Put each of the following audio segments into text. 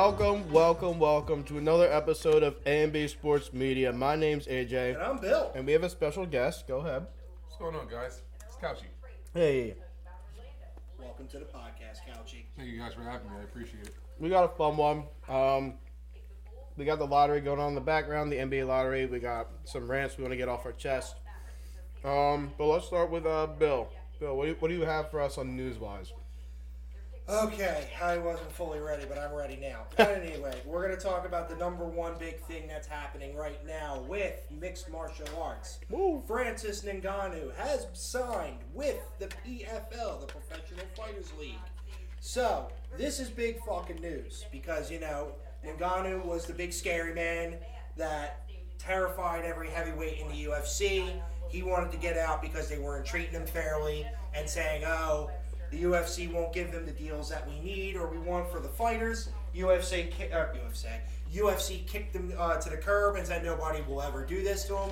Welcome, welcome, welcome to another episode of A&B Sports Media. My name's AJ, And I'm Bill. and we have a special guest. Go ahead. What's going on, guys? It's Couchy. Hey, Welcome to the podcast, Couchy. Thank you guys for having me. I appreciate it. we got a fun one. Um, we got the lottery going on in the background, the NBA lottery. We got some rants we want to get off our chest. Um, but let's start with uh, Bill. Bill, what do, you, what do you have for us on news-wise? Okay, I wasn't fully ready, but I'm ready now. anyway, we're going to talk about the number one big thing that's happening right now with mixed martial arts. Francis Ngannou has signed with the PFL, the Professional Fighters League. So, this is big fucking news because, you know, Ngannou was the big scary man that terrified every heavyweight in the UFC. He wanted to get out because they weren't treating him fairly and saying, oh, the UFC won't give them the deals that we need or we want for the fighters. UFC, ki- uh, UFC, UFC kicked them uh, to the curb and said nobody will ever do this to him,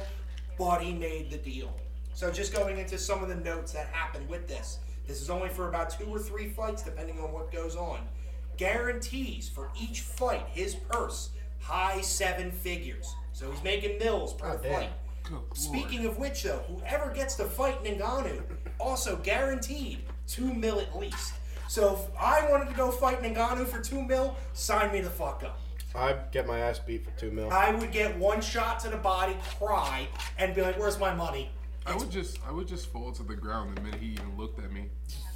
but he made the deal. So just going into some of the notes that happened with this. This is only for about two or three fights, depending on what goes on. Guarantees for each fight, his purse high seven figures. So he's making mills per God damn. fight. Speaking of which, though, whoever gets to fight Ngannou also guaranteed two mil at least. So if I wanted to go fight Ngannou for two mil, sign me the fuck up. I'd get my ass beat for two mil. I would get one shot to the body, cry, and be like, "Where's my money?" I would just, I would just fall to the ground the minute he even looked at me.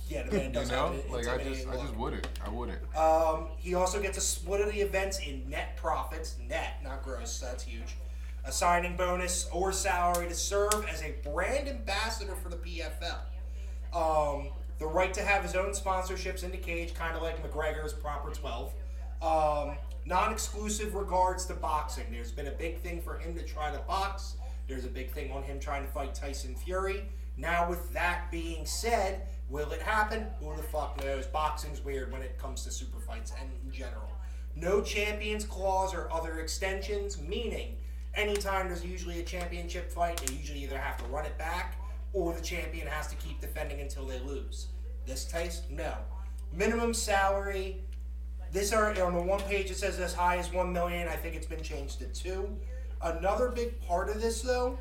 Yeah, the man You does know, have like I just, intimidating I just wouldn't. I wouldn't. Um, he also gets a split of the events in net profits, net, not gross. That's huge. A signing bonus or salary to serve as a brand ambassador for the PFL. Um, the right to have his own sponsorships in the cage, kind of like McGregor's Proper 12. Um, non-exclusive regards to boxing. There's been a big thing for him to try to box. There's a big thing on him trying to fight Tyson Fury. Now, with that being said, will it happen? Who the fuck knows? Boxing's weird when it comes to super fights and in general. No champions clause or other extensions, meaning anytime there's usually a championship fight, they usually either have to run it back or the champion has to keep defending until they lose. This case, no. Minimum salary. This are on the one page it says as high as one million. I think it's been changed to two. Another big part of this though,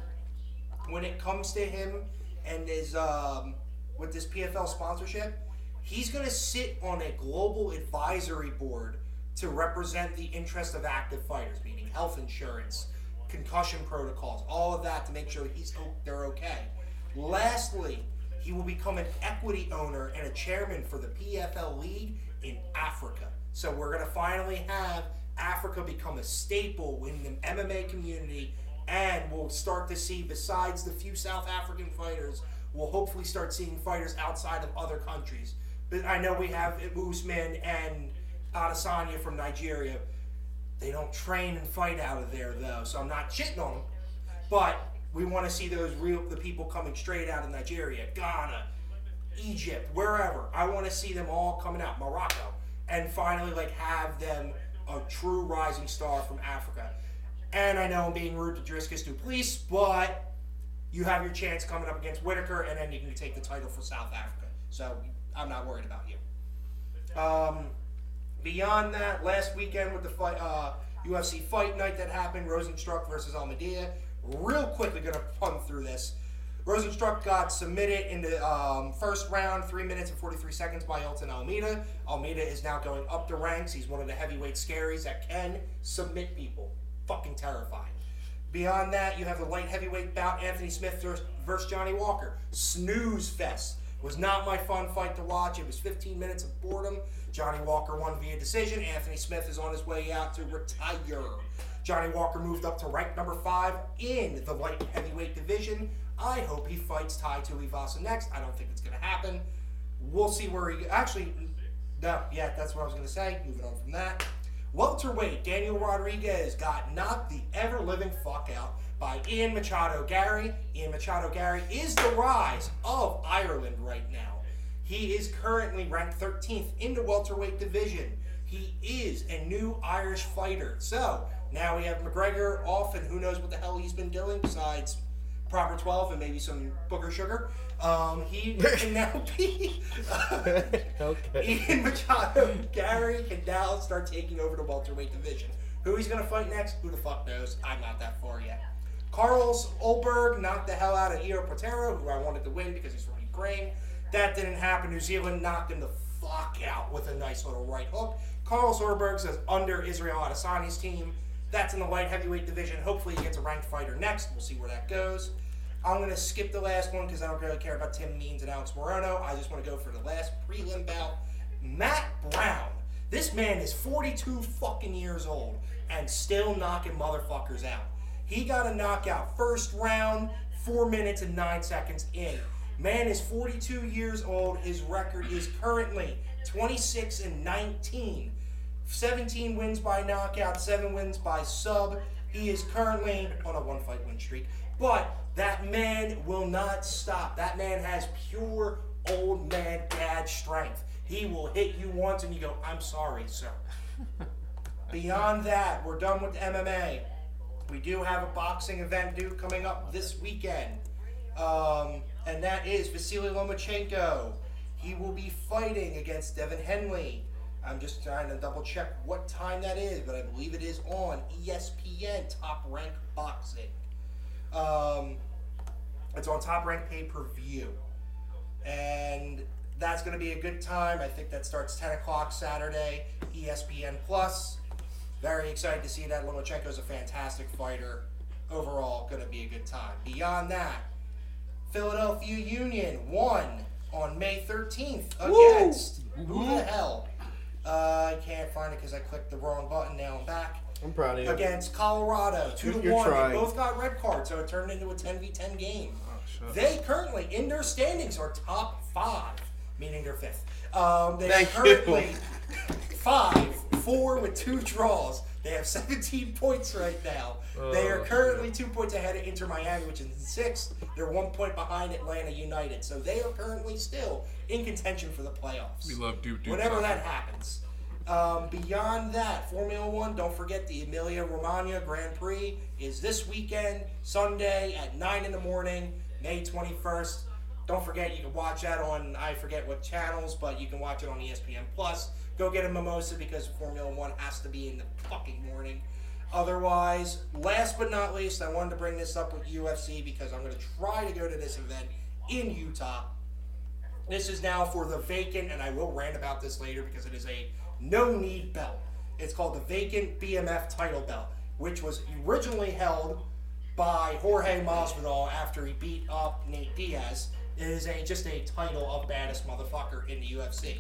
when it comes to him and his um, with this PFL sponsorship, he's going to sit on a global advisory board to represent the interest of active fighters, meaning health insurance, concussion protocols, all of that to make sure he's they're okay. Lastly, he will become an equity owner and a chairman for the PFL League in Africa. So we're going to finally have Africa become a staple in the MMA community, and we'll start to see, besides the few South African fighters, we'll hopefully start seeing fighters outside of other countries. But I know we have Usman and Adesanya from Nigeria. They don't train and fight out of there though, so I'm not shitting on them. But we want to see those real the people coming straight out of Nigeria, Ghana, Egypt, wherever. I want to see them all coming out, Morocco, and finally like have them a true rising star from Africa. And I know I'm being rude to Dricus Du Plessis, but you have your chance coming up against Whittaker, and then you can take the title for South Africa. So I'm not worried about you. Um, beyond that, last weekend with the fight, uh, UFC fight night that happened, Rozenstruik versus Almeida. Real quickly, gonna pun through this. Rozenstruik got submitted in the um, first round, three minutes and 43 seconds by Elton Almeida. Almeida is now going up the ranks. He's one of the heavyweight scaries that can submit people. Fucking terrifying. Beyond that, you have the light heavyweight bout Anthony Smith versus Johnny Walker. Snooze fest. Was not my fun fight to watch. It was 15 minutes of boredom. Johnny Walker won via decision. Anthony Smith is on his way out to retire. Johnny Walker moved up to rank number five in the light heavyweight division. I hope he fights Tai Tuivasa next. I don't think it's going to happen. We'll see where he actually. No, yeah, that's what I was going to say. Moving on from that. Welterweight Daniel Rodriguez got knocked the ever living fuck out by Ian Machado Garry. Ian Machado Garry is the rise of Ireland right now. He is currently ranked 13th in the welterweight division. He is a new Irish fighter. So now we have McGregor off, and who knows what the hell he's been doing besides proper 12 and maybe some booger sugar. Um, he can now be okay. Ian Machado. Garry can now start taking over the welterweight division. Who he's gonna fight next? Who the fuck knows? I'm not that far yet. Carlos Ulberg knocked the hell out of Ihor Potieria, who I wanted to win because he's from Ukraine. That didn't happen. New Zealand knocked him the fuck out with a nice little right hook. Carlos Ulberg says under Israel Adesanya's team. That's in the light heavyweight division. Hopefully he gets a ranked fighter next. We'll see where that goes. I'm going to skip the last one because I don't really care about Tim Means and Alex Morono. I just want to go for the last prelim bout. Matt Brown. This man is 42 fucking years old and still knocking motherfuckers out. He got a knockout first round, four minutes and nine seconds in. Man is 42 years old. His record is currently 26 and 19. 17 wins by knockout, 7 wins by sub. He is currently on a one fight win streak. But that man will not stop. That man has pure old man dad strength. He will hit you once and you go, I'm sorry, sir. Beyond that, we're done with MMA. We do have a boxing event due coming up this weekend. Um, and that is Vasily Lomachenko. He will be fighting against Devin Haney. I'm just trying to double check what time that is, but I believe it is on ESPN Top Rank Boxing. Um, it's on Top Rank pay per view. And that's going to be a good time. I think that starts 10 o'clock Saturday, ESPN Plus. Very excited to see that. Lomachenko's a fantastic fighter. Overall, going to be a good time. Beyond that, Philadelphia Union won on May 13th against who the hell? Uh, I can't find it because I clicked the wrong button. Now I'm back. I'm proud of you. Against Colorado, two to you're one. trying. They both got red cards, so it turned into a 10v10 game. Oh, shut They currently, in their standings, are top five, meaning they're fifth. Um, they Thank are you. currently five, four with two draws. They have 17 points right now. they are currently two points ahead of Inter Miami, which is in sixth. They're one point behind Atlanta United. So they are currently still in contention for the playoffs. We love Duke Duke. Whenever that happens. Um, beyond that, Formula One, don't forget the Emilia Romagna Grand Prix is this weekend, Sunday at 9 in the morning, May 21st. Don't forget, you can watch that on, I forget what channels, but you can watch it on ESPN Plus. Go get a mimosa because Formula One has to be in the fucking morning. Otherwise, last but not least, I wanted to bring this up with UFC because I'm going to try to go to this event in Utah. This is now for the vacant, and I will rant about this later because it is a no need belt. It's called the vacant BMF title belt, which was originally held by Jorge Masvidal after he beat up Nate Diaz. It is a just a title of baddest motherfucker in the UFC.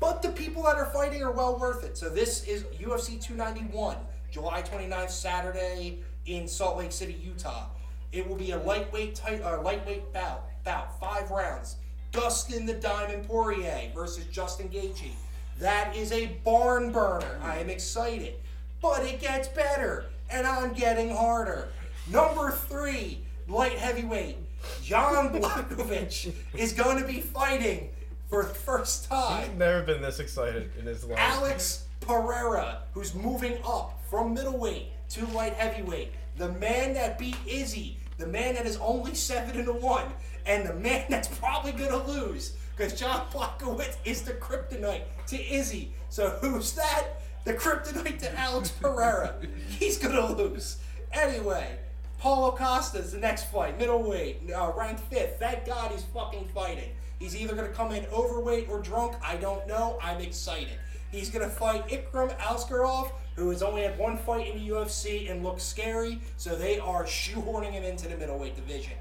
But the people that are fighting are well worth it. So this is UFC 291, July 29th, Saturday in Salt Lake City, Utah. It will be a lightweight tight, uh, lightweight bout, bout five rounds. Dustin the Diamond Poirier versus Justin Gaethje. That is a barn burner. I am excited, but it gets better, and I'm getting harder. Number three, light heavyweight, John Blachowicz is going to be fighting for the first time. He's never been this excited in his life. Alex Pereira, who's moving up from middleweight to light heavyweight. The man that beat Izzy, the man that is only seven and one, and the man that's probably gonna lose because John Blachowicz is the kryptonite to Izzy. So who's that? The kryptonite to Alex Pereira. He's gonna lose. Anyway, Paulo Costa is the next fight, middleweight, uh, ranked fifth. Thank God he's fucking fighting. He's either gonna come in overweight or drunk. I don't know. I'm excited. He's gonna fight Ikram Askarov, who has only had one fight in the UFC and looks scary. So they are shoehorning him into the middleweight division.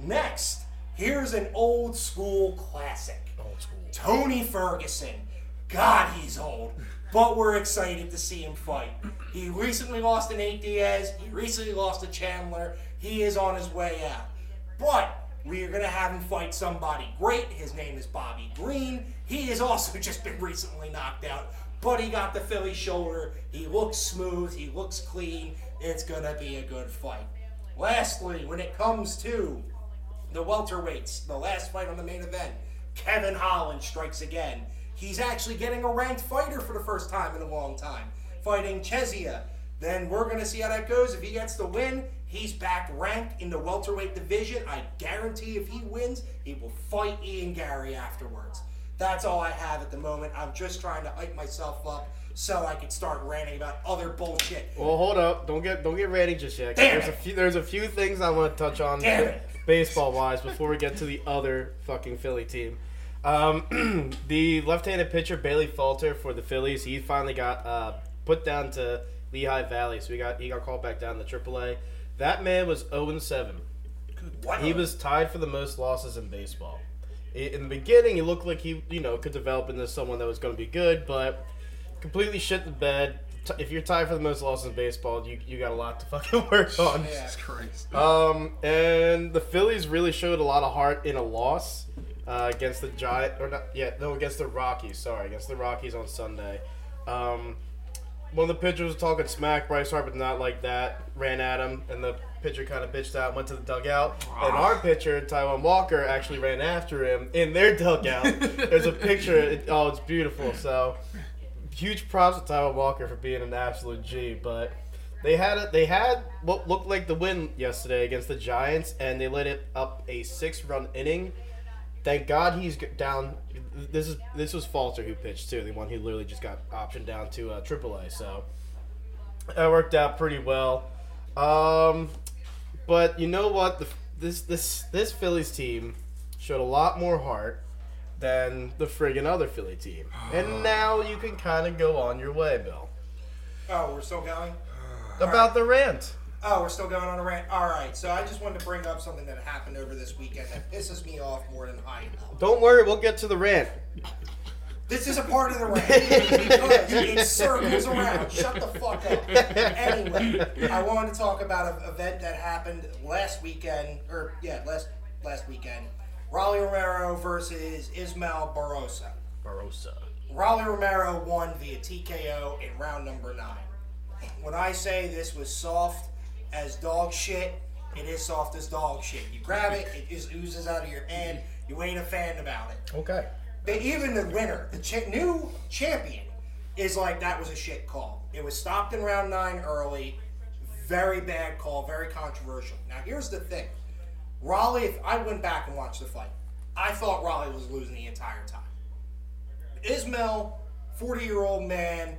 Next, here's an old school classic. Old school. Tony Ferguson. God, he's old. But we're excited to see him fight. He recently lost to Nate Diaz. He recently lost to Chandler. He is on his way out. But we are going to have him fight somebody great. His name is Bobby Green. He has also just been recently knocked out. But he got the Philly shoulder. He looks smooth. He looks clean. It's going to be a good fight. Lastly, when it comes to the welterweights, the last fight on the main event, Kevin Holland strikes again. He's actually getting a ranked fighter for the first time in a long time, fighting Chiesa. then we're going to see how that goes. If he gets the win, he's back ranked in the welterweight division. I guarantee if he wins, he will fight Ian Garry afterwards. That's all I have at the moment. I'm just trying to hype myself up so I can start ranting about other bullshit. Well, hold up. Don't get don't get ready just yet. Damn there's it. a few there's a few things I want to touch on baseball wise before we get to the other fucking Philly team. Um, the left-handed pitcher Bailey Falter for the Phillies, he finally got uh, put down to Lehigh Valley, so he got he got called back down to AAA. That man was 0 7. What He was tied for the most losses in baseball. In the beginning, he looked like he, you know, could develop into someone that was going to be good, but completely shit the bed. If you're tied for the most losses in baseball, you, you got a lot to fucking work on. Jesus Christ. Um, and the Phillies really showed a lot of heart in a loss uh, against the Giant, or not, yeah, no, against the Rockies. Sorry, against the Rockies on Sunday. Um, one of the pitchers was talking smack. Bryce Harper not like that. Ran at him, and the pitcher kind of bitched out, went to the dugout. And our pitcher, Taijuan Walker, actually ran after him in their dugout. There's a picture. It, oh, it's beautiful. So huge props to Taijuan Walker for being an absolute G. But they had a, they had what looked like the win yesterday against the Giants, and they let it up a six-run inning. Thank God he's down. This is this was Falter who pitched too, the one who literally just got optioned down to uh, AAA. So that worked out pretty well. Um, but you know what? The, this this this Phillies team showed a lot more heart than the friggin' other Philly team, and now you can kind of go on your way, Bill. Oh, we're still going? About the rant. Oh, we're still going on a rant? Alright, so I just wanted to bring up something that happened over this weekend that pisses me off more than I know. Don't worry, we'll get to the rant. This is a part of the rant. because it circles around. Shut the fuck up. Anyway, I wanted to talk about an event that happened last weekend, or yeah, last last weekend. Rolly Romero versus Ismael Barroso. Barroso. Rolly Romero won via TKO in round number nine. When I say this was soft as dog shit, it is soft as dog shit. You grab it, it just oozes out of your hand. You ain't a fan about it. Okay. They, even the winner, the cha- new champion, is like that was a shit call. It was stopped in round nine early. Very bad call, very controversial. Now here's the thing, Rolly. If I went back and watched the fight, I thought Rolly was losing the entire time. Ismail, forty-year-old man,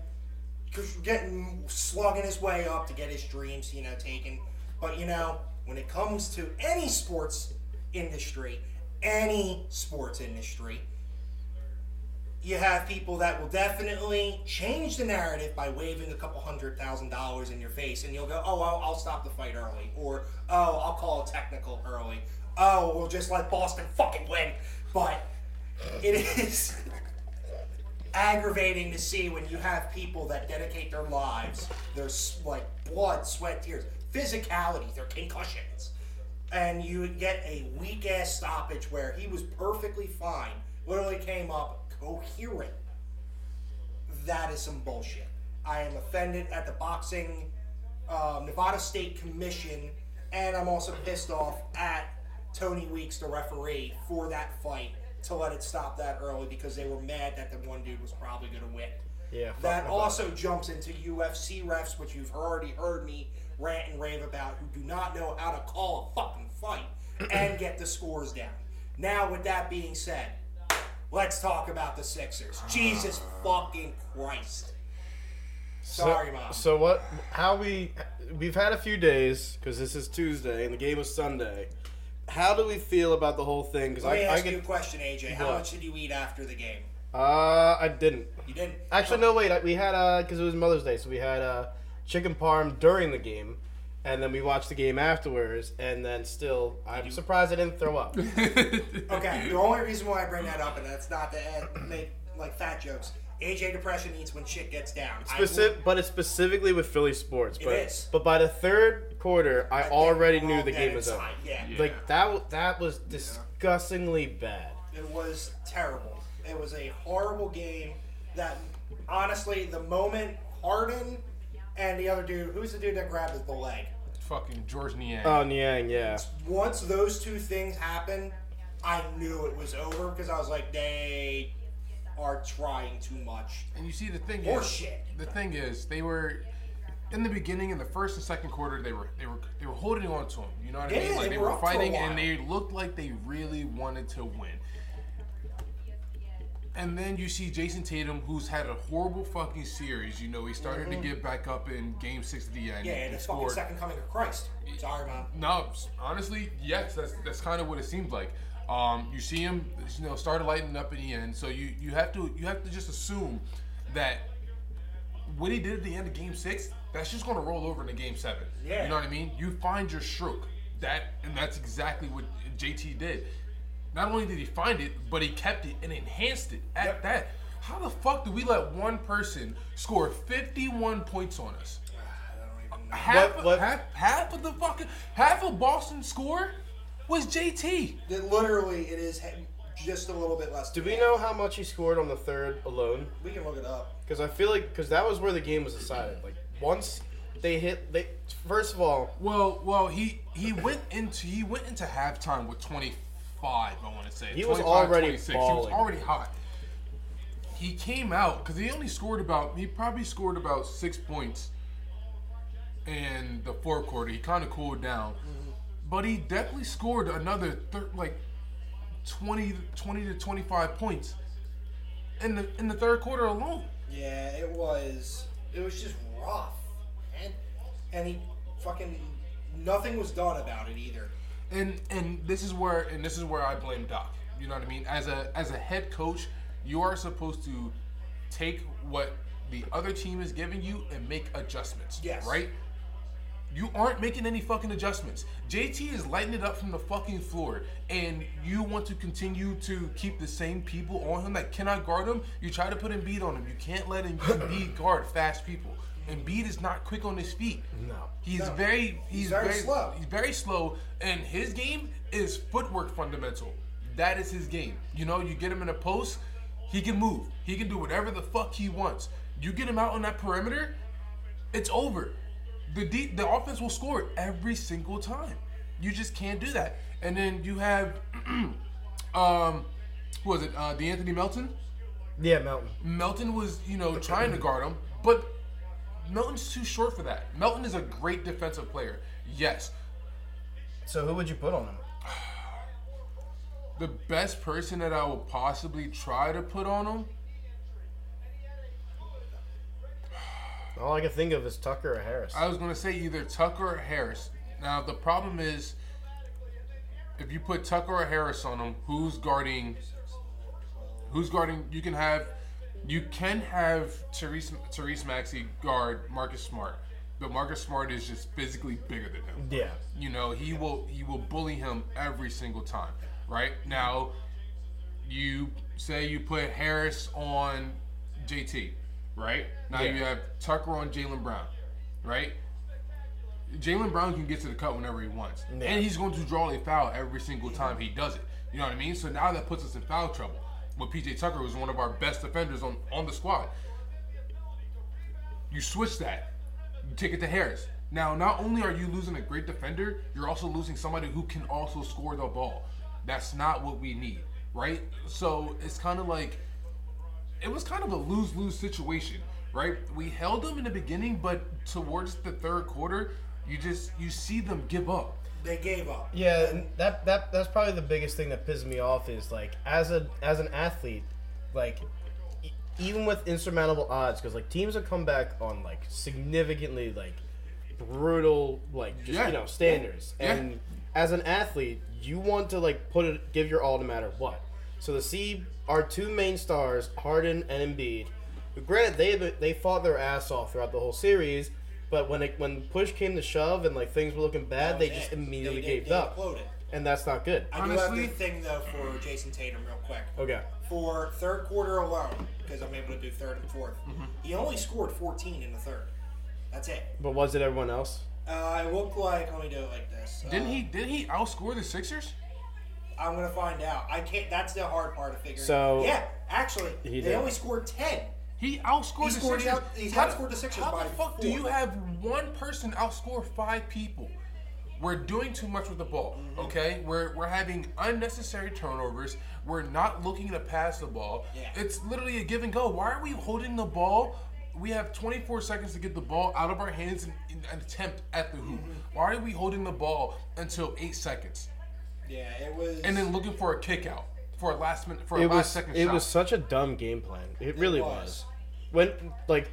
getting slugging his way up to get his dreams, you know, taken. But you know, when it comes to any sports industry, any sports industry, you have people that will definitely change the narrative by waving a couple hundred thousand dollars in your face, and you'll go, "Oh, I'll, I'll stop the fight early," or "Oh, I'll call a technical early." Oh, we'll just let Boston fucking win. But it is aggravating to see when you have people that dedicate their lives, their like blood, sweat, tears, physicality, their concussions, and you get a weak ass stoppage where he was perfectly fine, literally came up coherent. That is some bullshit. I am offended at the boxing um, Nevada State Commission, and I'm also pissed off at Tony Weeks, the referee, for that fight to let it stop that early because they were mad that the one dude was probably going to win. Yeah. That also jumps into UFC refs, which you've already heard me rant and rave about, who do not know how to call a fucking fight and get the scores down. Now, with that being said, let's talk about the Sixers. Ah. Jesus fucking Christ. Sorry, so, Mom. So what? How we? We've had a few days because this is Tuesday and the game was Sunday. How do we feel about the whole thing? Because Let me I, I ask you a get. question, AJ. How What? much did you eat after the game? Uh, I didn't. You didn't? Actually, no. Wait. We had uh, because it was Mother's Day, so we had uh, chicken parm during the game, and then we watched the game afterwards, and then still, I'm surprised I didn't throw up. Okay, the only reason why I bring that up, and that's not to add, make like fat jokes. AJ depression eats when shit gets down. I will- Specific, but it's specifically with Philly sports. But is. but by the third quarter, I think already knew the game was over. Yeah. Yeah. Like that. That was disgustingly bad. It was terrible. It was a horrible game. That honestly, the moment Harden and the other dude, who's the dude that grabbed the leg? Fucking Georges Niang. Oh, Niang, yeah. Once those two things happened, I knew it was over because I was like, they are trying too much. and you see the thing More is, shit. the thing is, they were in the beginning, in the first and second quarter, they were they were they were holding on to him. You know what I Yeah, mean? Like they they were were up for a fighting, and they looked like they really wanted to win. And then you see Jayson Tatum, who's had a horrible fucking series. You know, he started to get back up in Game Six at the end. Mm-hmm. Yeah, and He it's fucking second coming of Christ. Sorry, man. No, honestly, yes, that's that's kind of what it seems like. Um, you see him, you know, started lighting up in the end. So you you have to you have to just assume that what he did at the end of Game Six, that's just going to roll over into Game Seven. Yeah. You know what I mean? You find your stroke. That and that's exactly what JT did. Not only did he find it, but he kept it and enhanced it at Yep. that. How the fuck do we let one person score 51 points on us? I don't even know. Half, What- what- half, half of the fucking half of Boston score was JT. It literally, it is just a little bit less. Do we that. know how much he scored on the third alone? We can look it up. Because I feel like because that was where the game was decided. Like once they hit, they first of all, Well, well, he he went into he went into halftime with 25. I want to say He was already 26. He was already hot. He came out because he only scored about he probably scored about six points in the fourth quarter. He kind of cooled down, mm-hmm. but he definitely scored another thir- like 20, 20 to 25 points in the in the third quarter alone. Yeah, it was. It was just rough, and and he fucking nothing was done about it either. and and this is where and this is where I blame Doc. You know what I mean? As a as a head coach, you are supposed to take what the other team is giving you and make adjustments. Yes. Right? You aren't making any fucking adjustments. JT is lighting it up from the fucking floor, and you want to continue to keep the same people on him that cannot guard him. You try to put Embiid on him. You can't let him Embiid guard fast people. Embiid is not quick on his feet. No. He's No. very he's, He's very very slow. He's very slow, and his game is footwork fundamental. That is his game. You know, you get him in a post, he can move. He can do whatever the fuck he wants. You get him out on that perimeter, it's over. The de- the offense will score every single time. You just can't do that. And then you have, um, who was it? Uh, De'Anthony Melton. yeah, Mountain. Melton was, you know, trying to guard him, but Melton's too short for that. Melton is a great defensive player. Yes, So who would you put on him? the best person that I would possibly try to put on him. All I can think of is Tucker or Harris. I was gonna say either Tucker or Harris. Now the problem is, if you put Tucker or Harris on him, who's guarding? Who's guarding? You can have, you can have Tyrese Tyrese Maxey guard Marcus Smart, but Marcus Smart is just physically bigger than him. yeah. you know he will he will bully him every single time right now you say you put harris on jt right now Yeah. you have tucker on jaylen brown right jaylen brown can get to the cut whenever he wants Yeah. and he's going to draw a foul every single time he does it you know what i mean so now that puts us in foul trouble with pj tucker who's one of our best defenders on, on the squad you switch that. You take it to Harris. Now, not only are you losing a great defender, you're also losing somebody who can also score the ball. That's not what we need, right? So it's kind of like it was kind of a lose lose situation, right? We held them in the beginning, but towards the third quarter, you just you see them give up. They gave up. Yeah, and that that that's probably the biggest thing that pisses me off is like as a as an athlete, like e- even with insurmountable odds, because like teams have come back on like significantly like brutal like just Yeah. you know standards, Yeah. and as an athlete, you want to like put it give your all no matter what. So the C are two main stars, Harden and Embiid, who granted they they fought their ass off throughout the whole series. But when it when push came to shove and like things were looking bad, they That just it. immediately They- they- gave they up imploded. and that's not good. I do have Honestly- the thing though for Jayson Tatum, real quick. Okay. For third quarter alone, because I'm able to do third and 4th Mm-hmm. he only scored 14 in the third. That's it. But was it everyone else? Uh, it looked like. Let me do it like this. Didn't Uh, he? Did he outscore the Sixers? I'm gonna find out. I can't. That's the hard part of figuring. So- yeah, actually, He they did. only scored 10. He outscored He the scored- he Sixers. out- he's how, outscored the Sixers how by the fuck do you have one person outscore five people? We're doing too much with the ball. Mm-hmm. Okay, we're we're having unnecessary turnovers. We're not looking to pass the ball. Yeah. It's literally a give and go. Why are we holding the ball we have 24 seconds to get the ball out of our hands and, and an attempt at the hoop. Mm-hmm. Why are we holding the ball until eight seconds Yeah, it was. and then looking for a kick out for a last minute for a It last was second it shot? was such a dumb game plan. It really was. was. When like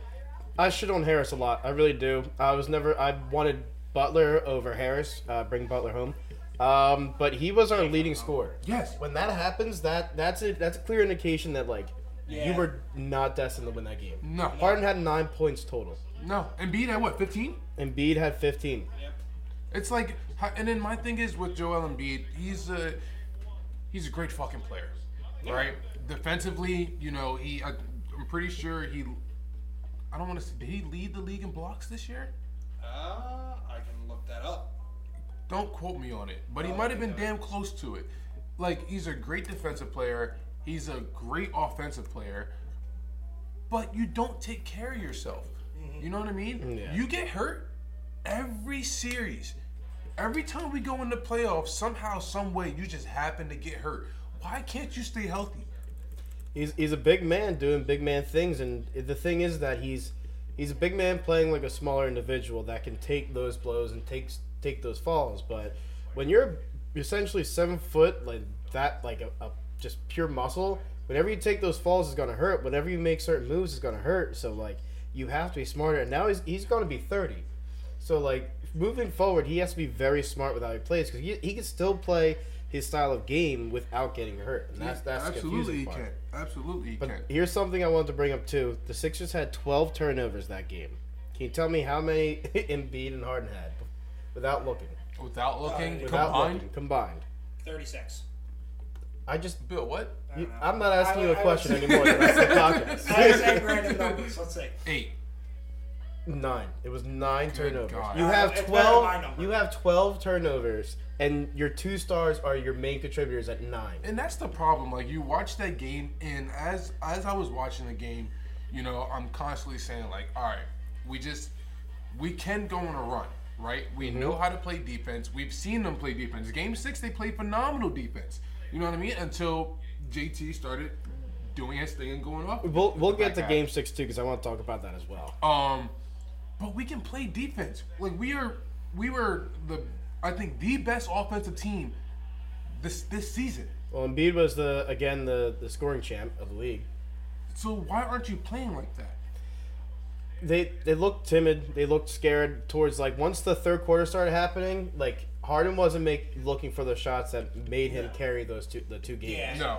I shit on Harris a lot. I really do. I was never I wanted Butler over Harris. Uh, bring Butler home. Um, but he was our leading scorer. yes. When that happens, that that's a that's a clear indication that like you Yeah. were not destined to win that game. No. Harden had nine points total. No. Embiid at what? 15? Embiid had 15. Yep. It's like, and then my thing is with Joel Embiid, he's a he's a great fucking player, right? Defensively, you know, he I, I'm pretty sure he. I don't want to. Did he lead the league in blocks this year? Uh, I can look that up. Don't quote me on it, but he Oh, might have been okay. damn close to it. Like he's a great defensive player. He's a great offensive player, but you don't take care of yourself. You know what I mean? Yeah. You get hurt every series. Every time we go into playoffs, somehow, some way, you just happen to get hurt. Why can't you stay healthy? He's he's a big man doing big man things, and the thing is that he's he's a big man playing like a smaller individual that can take those blows and takes take those falls. But when you're essentially seven foot like that, like a, a just pure muscle, whenever you take those falls, it's gonna hurt. Whenever you make certain moves, it's gonna hurt. So like you have to be smarter. And now he's he's gonna be thirty, so like moving forward, he has to be very smart with how he plays because he, he can still play his style of game without getting hurt. And that's that's the Absolutely, confusing he part. can. Absolutely, he But can. here's something I wanted to bring up too. The Sixers had 12 turnovers that game. Can you tell me how many Embiid and Harden had without looking? Without looking, Uh, Without combined. looking, combined. Thirty-six. I just Bill, what? I you, don't know. I'm not asking I- you a I question was- anymore. That's the podcast. I was saying random numbers. Let's see. Eight. Nine. It was nine Good turnovers. God. You have it's better than 12. number. You have 12 turnovers, and your two stars are your main contributors at nine. And that's the problem. Like you watch that game, and as as I was watching the game, you know, I'm constantly saying like, all right, we just we can go on a run, right? We Mm-hmm. know how to play defense. We've seen them play defense. Game six, they played phenomenal defense. You know what I mean? Until JT started doing his thing and going off. We'll we'll get to game six too because I want to talk about that as well. Um, but we can play defense. Like we are, we were the I think the best offensive team this this season. Well, Embiid was the again the the scoring champ of the league. So why aren't you playing like that? they they looked timid. They looked scared towards like once the third quarter started happening. Like Harden wasn't make looking for the shots that made him carry those two the two games. Yeah. No.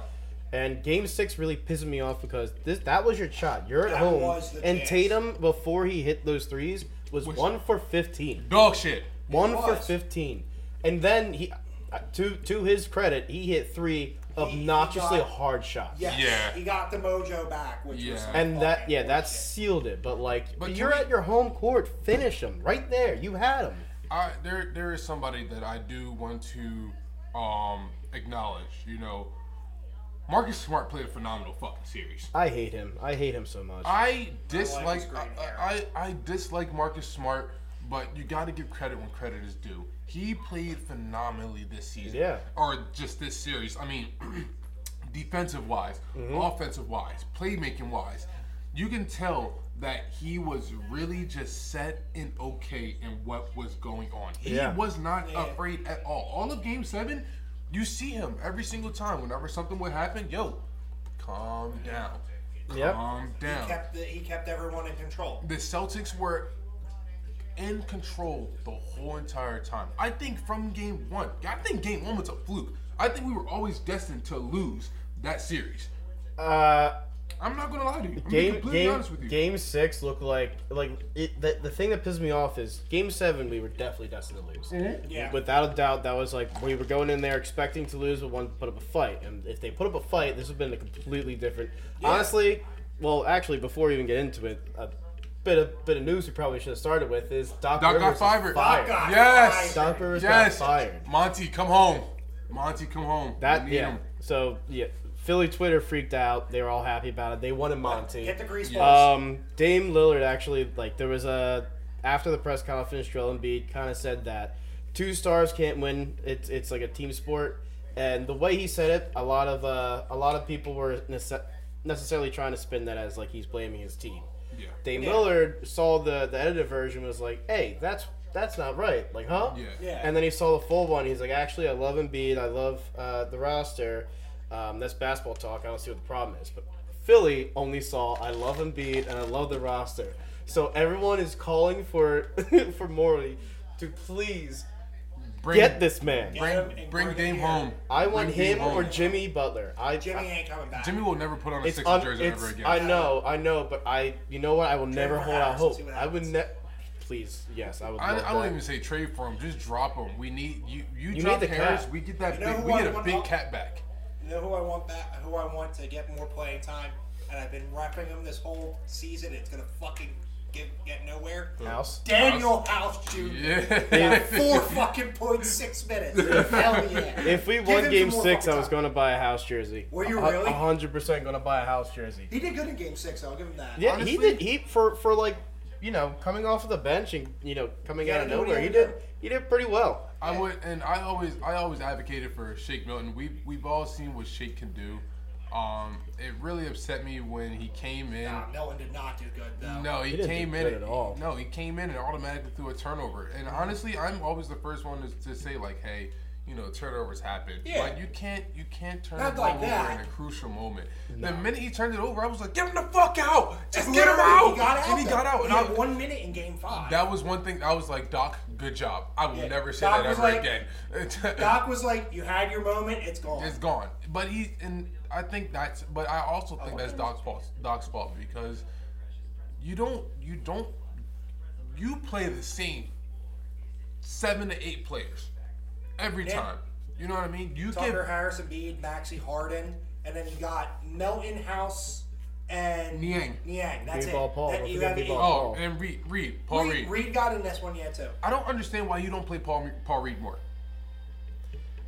And game six really pissed me off because this that was your shot. You're at That home, was the and chance. Tatum before he hit those threes was Was- one for fifteen. Dog shit. One for was. fifteen, and then he, uh, to to his credit, he hit three obnoxiously got- hard shots. Yes. Yeah. He got the mojo back, which was Yeah. some And that fucking yeah, that bullshit. sealed it. But like, But you're we- at your home court, finish them right there. You had them. I there there is somebody that I do want to um acknowledge. You know, Marcus Smart played a phenomenal fucking series. I hate him. I hate him so much. I dislike his. I, I, I dislike Marcus Smart, but you got to give credit when credit is due. He played phenomenally this season. Yeah. Or just this series. I mean, defensive wise, Mm-hmm. offensive wise, playmaking wise, you can tell that he was really just set and okay in what was going on. He Yeah. was not Yeah. afraid at all. All of game seven, you see him every single time. Whenever something would happen, yo, calm down. Yep. Calm He kept the, he kept everyone in control. the Celtics were in control the whole entire time. I think from game one, I think game one was a fluke. I think we were always destined to lose that series. Uh, I'm not gonna lie to you. I'm game completely game honest with you. game six looked like like it. The, the thing that pissed me off is game seven. We were definitely destined to lose. Mm-hmm. Yeah. Without a doubt, that was like we were going in there expecting to lose, but wanted to put up a fight. And if they put up a fight, this would have been a completely different. Honestly, well, actually, before we even get into it, a bit of bit of news we probably should have started with is Doc, Doc Rivers got is fired. fired. Doc Yes. fired. Doc Rivers yes. got fired. Monty, come home. Monty, come home. That We need yeah. him. So yeah, Philly Twitter freaked out. They were all happy about it. They wanted Monty. Hit the grease Yeah. balls. Um, Dame Lillard actually like there was a after the press conference, Joel Embiid kind of said that two stars can't win. It's it's like a team sport, and the way he said it, a lot of uh, a lot of people were nece- necessarily trying to spin that as like he's blaming his team. Yeah. Dame Yeah. Lillard saw the the edited version was like, hey, that's that's not right. Like, huh? Yeah. Yeah. And then he saw the full one. He's like, actually, I love Embiid. I love uh, the roster. Um, that's basketball talk. I don't see what the problem is. But Philly only saw I love Embiid and I love the roster. So everyone is calling for for Morey to please Bring, get this man. Get Bring, bring bring Dame him home. I want Bring him or. Jimmy Butler. I Jimmy ain't coming back. Jimmy will never put on a it's Sixers un, jersey ever again. I know, I know, but I, you know what? I will never hold out hope. I would never. Please, yes, I would. I, love I won't that. even say trade for him. Just drop him. We need you. You, You drop need the Harris. cap. We get that You know big. We I get a big cat back. You know who I want back? Who I want to get more playing time, and I've been repping him this whole season. It's gonna fucking get get nowhere. House. Danuel House Jr. Yeah. Four fucking point six minutes. Hell yeah. If we won Game Six, I was going to buy a house jersey. Were you really? A hundred percent going to buy a house jersey. He did good in Game Six. I'll give him that. Yeah, Honestly- he did. He for for like, you know, coming off of the bench and you know coming Yeah, out of do what he nowhere, he did. He did pretty well. I would, and I always, I always advocated for Shake Milton. We we've all seen what Shake can do. Um, it really upset me when he came in. Nah, Milton did not do good though. No, he, He didn't came do in good at all. No, he came in and automatically threw a turnover. And honestly, I'm always the first one to, to say like, hey, you know, turnovers happen. Yeah. But you can't you can't turn Not the like over that. in a crucial moment. The minute he turned it over, I was like, get him the fuck out! Just get him out! He got out. and he got though. out. He And had I, one minute in Game Five. that was one thing. I was like, Doc, good job. I will Yeah. never say Doc that ever like- again. Doc was like, "You had your moment. It's gone." It's gone. But he and I think that's but I also think that's Doc's fault Doc's fault because you don't you don't you play the same seven to eight players every Yeah. time. You know what I mean? You Tucker give Harrison, Bede, Maxey Harden, and then you got Melton House and Niang. Niang. That's B-ball it. Paul. That- you have B-ball eight. Oh, and Reed Reed, Paul Reed, Reed. Reed got in this one yet too. I don't understand why you don't play Paul Paul Reed more.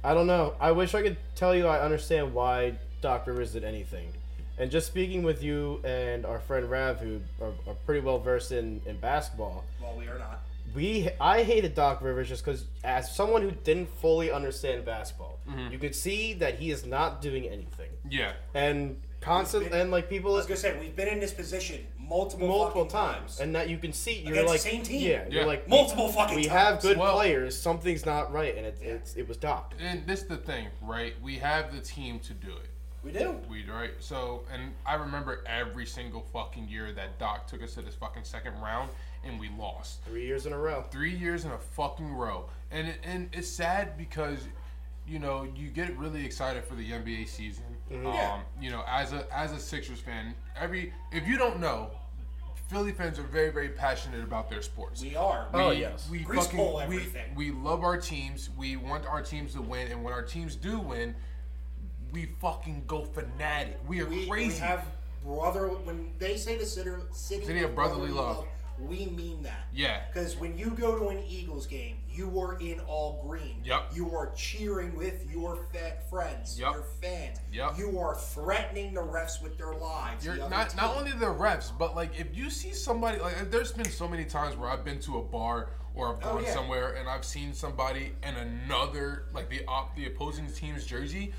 I don't know. I wish I could tell you I understand why Doc Rivers did anything. And just speaking with you and our friend Rav, who are, are pretty well versed in, in basketball, Well, we are not. We I hated Doc Rivers just because as someone who didn't fully understand basketball, mm-hmm. you could see that he is not doing anything, Yeah. and constant and like I people was gonna say we've been in this position multiple multiple fucking times, and that you can see you're Against the like same team. yeah, Yeah. you're like multiple fucking. we times. have good Well- players, something's not right, and it, it's it was Doc. And this is the thing, right? We have the team to do it. We do. We do. right. So, and I remember every single fucking year that Doc took us to this fucking second round and we lost. Three years in a row. three years in a fucking row, and it, and it's sad because you know you get really excited for the NBA season. Um, Yeah. You know, as a as a Sixers fan, every if you don't know, Philly fans are very very passionate about their sports. We are. Oh, yes. we Grease fucking we, we love our teams. We want our teams to win, and when our teams do win, we fucking go fanatic. We are we, we crazy. have brother. When they say the city, city, City of brotherly love. we mean that. yeah. Because when you go to an Eagles game, you are in all green. Yep. You are cheering with your friends, Yep. your fans. Yep. You are threatening the refs with their lives. You're the not not only the refs, but like if you see somebody like there's been so many times where I've been to a bar or I've Oh, gone yeah. somewhere and I've seen somebody in another like the op the opposing team's jersey.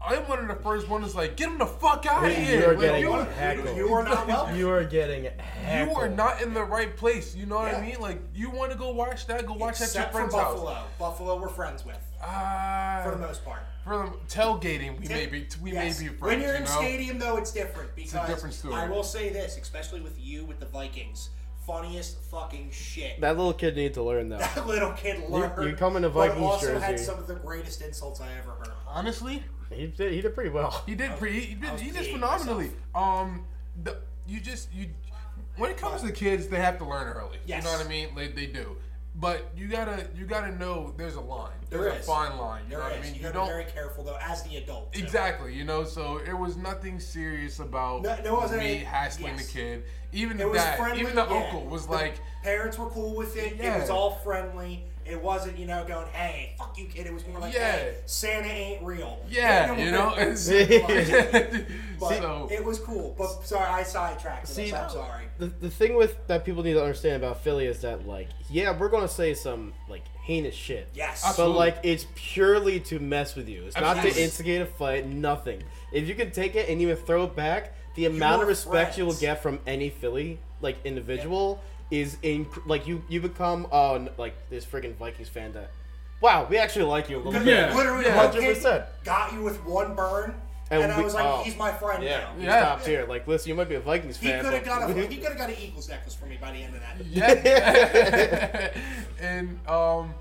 I'm one of the first ones like get him the fuck out of here. You here. are getting you, heckled. You are not welcome. You are getting you heckled. are not in the right place. You know what I mean? Like you want to go watch that? Go watch that. Except at your for Buffalo. house. Buffalo, we're friends with Ah, for the most part. for the tailgating, we may be we Yes. may be friends. When you're you in know? stadium, though, it's different because it's a different story. I will say this, especially with you with the Vikings, funniest fucking shit. That little kid needed to learn though. That little kid learned. you come in a but Vikings also had some of the greatest insults I ever heard. Honestly, He did. He did pretty well. He did pretty. He did, he did peeing phenomenally. Um, the, you just you when it comes to kids, they have to learn early. Yes. You know what I mean? They, they do. But you gotta you gotta know there's a line. There's There a is. fine line. You There know what I mean? You, You, gotta don't be very careful though, as the adult. too. exactly. You know, so it was nothing serious about No- there wasn't me any- hassling yes. the kid. Even It the was friendly. even the yeah. uncle was The like, parents were cool with it. Yeah. It was all friendly. It wasn't, you know, going, "Hey, fuck you, kid." It was more like, Yeah. "Hey, Santa ain't real." yeah, Get you know. away. It's, But so it was cool. But sorry, I sidetracked. See, See, I'm sorry. The, the thing with that people need to understand about Philly is that like yeah we're gonna say some like heinous shit. Yes. But like it's purely to mess with you. It's not to instigate a fight. Nothing. If you can take it and even throw it back, the amount of Your respect you will get from any Philly like individual is in like you you become oh n- like this freaking Vikings fan that wow we actually like you a little bit. Yeah. Literally, Yeah. 100%. got you with one burn, And and, I was like, oh. he's my friend Yeah, now. he's Yeah. top tier. Like, listen, you might be a Vikings He fan. could have got a he could have got an Eagles necklace for me by the end of that. Yeah. and um,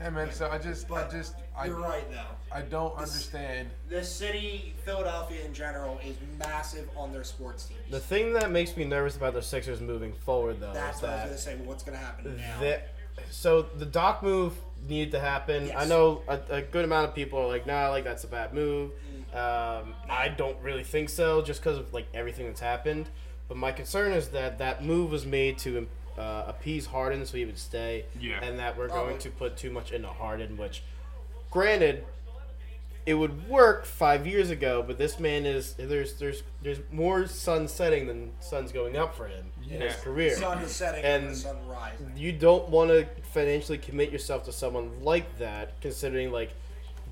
yeah, man. So I just, I just, I, You're right though. I don't understand. The city, Philadelphia in general, is massive on their sports teams. The thing that makes me nervous about the Sixers moving forward, though, That's what I was gonna say. What's gonna happen now? that so the Doc move needed to happen. Yes. I know a, a good amount of people are like, nah, like that's a bad move. Um, I don't really think so, just because of like everything that's happened. But my concern is that that move was made to uh, appease Harden so he would stay, Yeah. and that we're Oh, going wait. to put too much into Harden. Which, granted, it would work five years ago, but this man is there's there's there's more sun setting than sun's going up for him in his career. sun is setting And- and the sun rising. you don't want to financially commit yourself to someone like that, considering like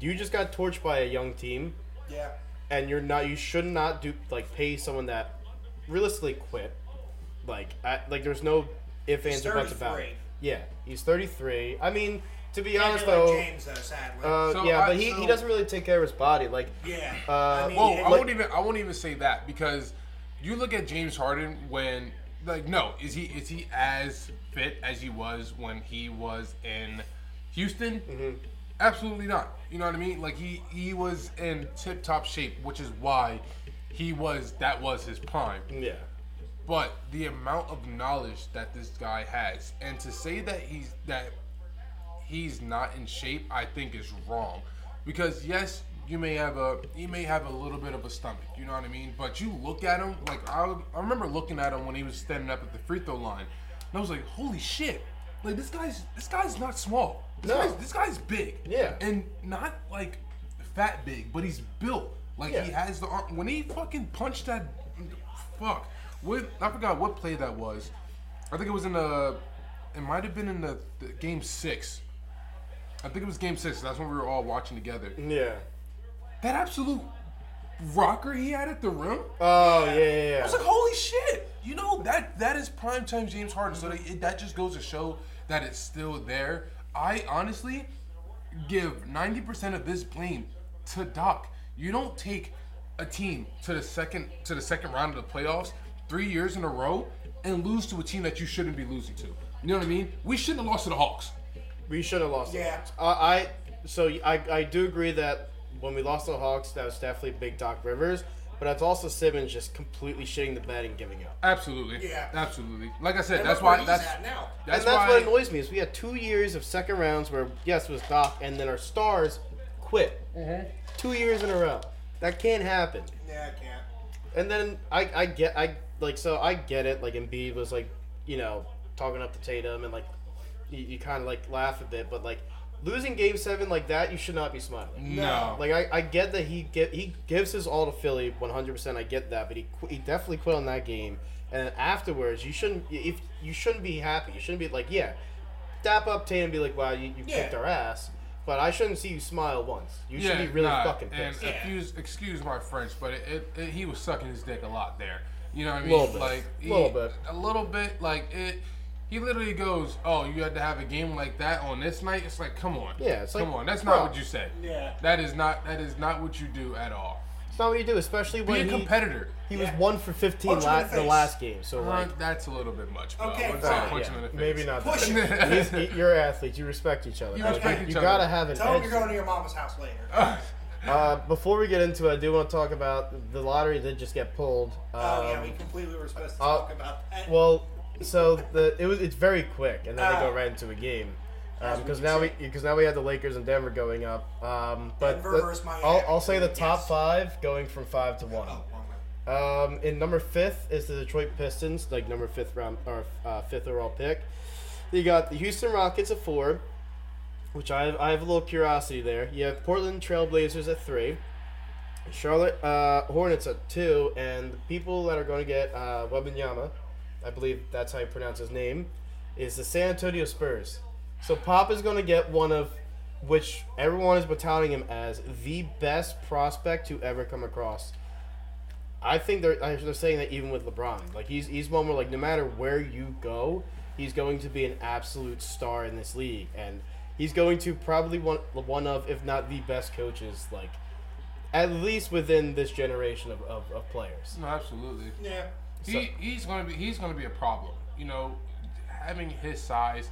you just got torched by a young team, Yeah. and you're not. You should not do like pay someone that realistically quit. Like, I, like there's no if He's ands or buts about it. Yeah, he's 33. I mean, to be Can't honest like though, James though, sadly. uh, So yeah, I- but he, so- he doesn't really take care of his body. Like, yeah. uh, I mean, Whoa, it- I won't even, I won't even say that because you look at James Harden when, like, no, is he is he as fit as he was when he was in Houston? Absolutely not. You know what I mean? Like he he was in tip top shape, which is why he was that was his prime. yeah, But the amount of knowledge that this guy has, and to say that he's that he's not in shape, I think is wrong. Because yes, you may have a he may have a little bit of a stomach, you know what I mean. But you look at him like I, I remember looking at him when he was standing up at the free throw line, and I was like, holy shit! Like this guy's this guy's not small. This, No. guy's, this guy's big. Yeah. and not like fat big, but he's built. Like he has the arm. When he fucking punched that, fuck. What I forgot what play that was. I think it was in the. It might have been in the, the game six. I think it was game six. That's when we were all watching together. yeah. That absolute rocker he had at the rim. Oh yeah, yeah. yeah. I was like, holy shit! You know that that is primetime James Harden. So that, it, that just goes to show that it's still there. I honestly give ninety percent of this blame to Doc. You don't take a team to the second to the second round of the playoffs three years in a row and lose to a team that you shouldn't be losing to. You know what I mean? We shouldn't have lost to the Hawks. We should have lost. Yeah. The Hawks. I, I so I I do agree that when we lost to the Hawks, that was definitely big Doc Rivers, but that's also Simmons just completely shitting the bed and giving up. Absolutely. Yeah. Absolutely. Like I said, And that's why he's that's at now. that's, and that's why what annoys me is we had two years of second rounds where yes it was Doc and then our stars quit. Mm-hmm. Two years in a row. That can't happen. Yeah, I can't. And then I, I get I like so I get it like Embiid was like you know talking up to Tatum and like you, you kind of like laugh a bit but like losing game seven like that you should not be smiling. no. Like I, I get that he get he gives his all to Philly 100. percent I get that, but he qu- he definitely quit on that game. And afterwards, you shouldn't if you shouldn't be happy. You shouldn't be like yeah, dap up Tatum and be like wow you, you Yeah. kicked our ass. But I shouldn't see you smile once. You should be really nah, fucking and pissed. Yeah. excuse excuse my French, but it, it, it, he was sucking his dick a lot there. You know what I mean? Little bit. Like he- Little bit. a little bit. Like it. He literally goes, "Oh, you had to have a game like that on this night." It's like, come on, Yeah, it's like, come on. That's bro. not what you said. Yeah. That is not that is not what you do at all. It's not what you do, especially Be when a he, competitor. he was one for 15 Punch la- the the last game. So Uh, like that's a little bit much, bro. Okay, I wouldn't say fine. punch yeah, him in the face. maybe not. Push much. him. He's- you're athletes. You respect each other. You Like, respect you each other. gotta have an Tell him edge. you're going to your mama's house later. Uh, before we get into it, I do want to talk about the lottery that just get pulled. Um, oh yeah, we completely were supposed to I'll- talk about that. Well, so the it was it's very quick, and then they go Ah. right into a game. Because can now we see. because now we have the Lakers and Denver going up. Um, but the-. I'll, I'll say the top Yes. five going from five to one. Oh. Um, in number fifth is the Detroit Pistons, like number fifth round or uh, fifth overall pick. You got the Houston Rockets at four, which I have, I have a little curiosity there. You have Portland Trailblazers at three, Charlotte uh, Hornets at two, and the people that are going to get uh, Wembanyama, I believe that's how you pronounce his name, is the San Antonio Spurs. So Pop is going to get one of which everyone is been touting him as the best prospect to ever come across I think they're they're saying that even with LeBron, like he's he's one where like no matter where you go, he's going to be an absolute star in this league, and he's going to probably one one of if not the best coaches like at least within this generation of, of, of players. No, absolutely. Yeah. He he's gonna be he's gonna be a problem. You know, having his size,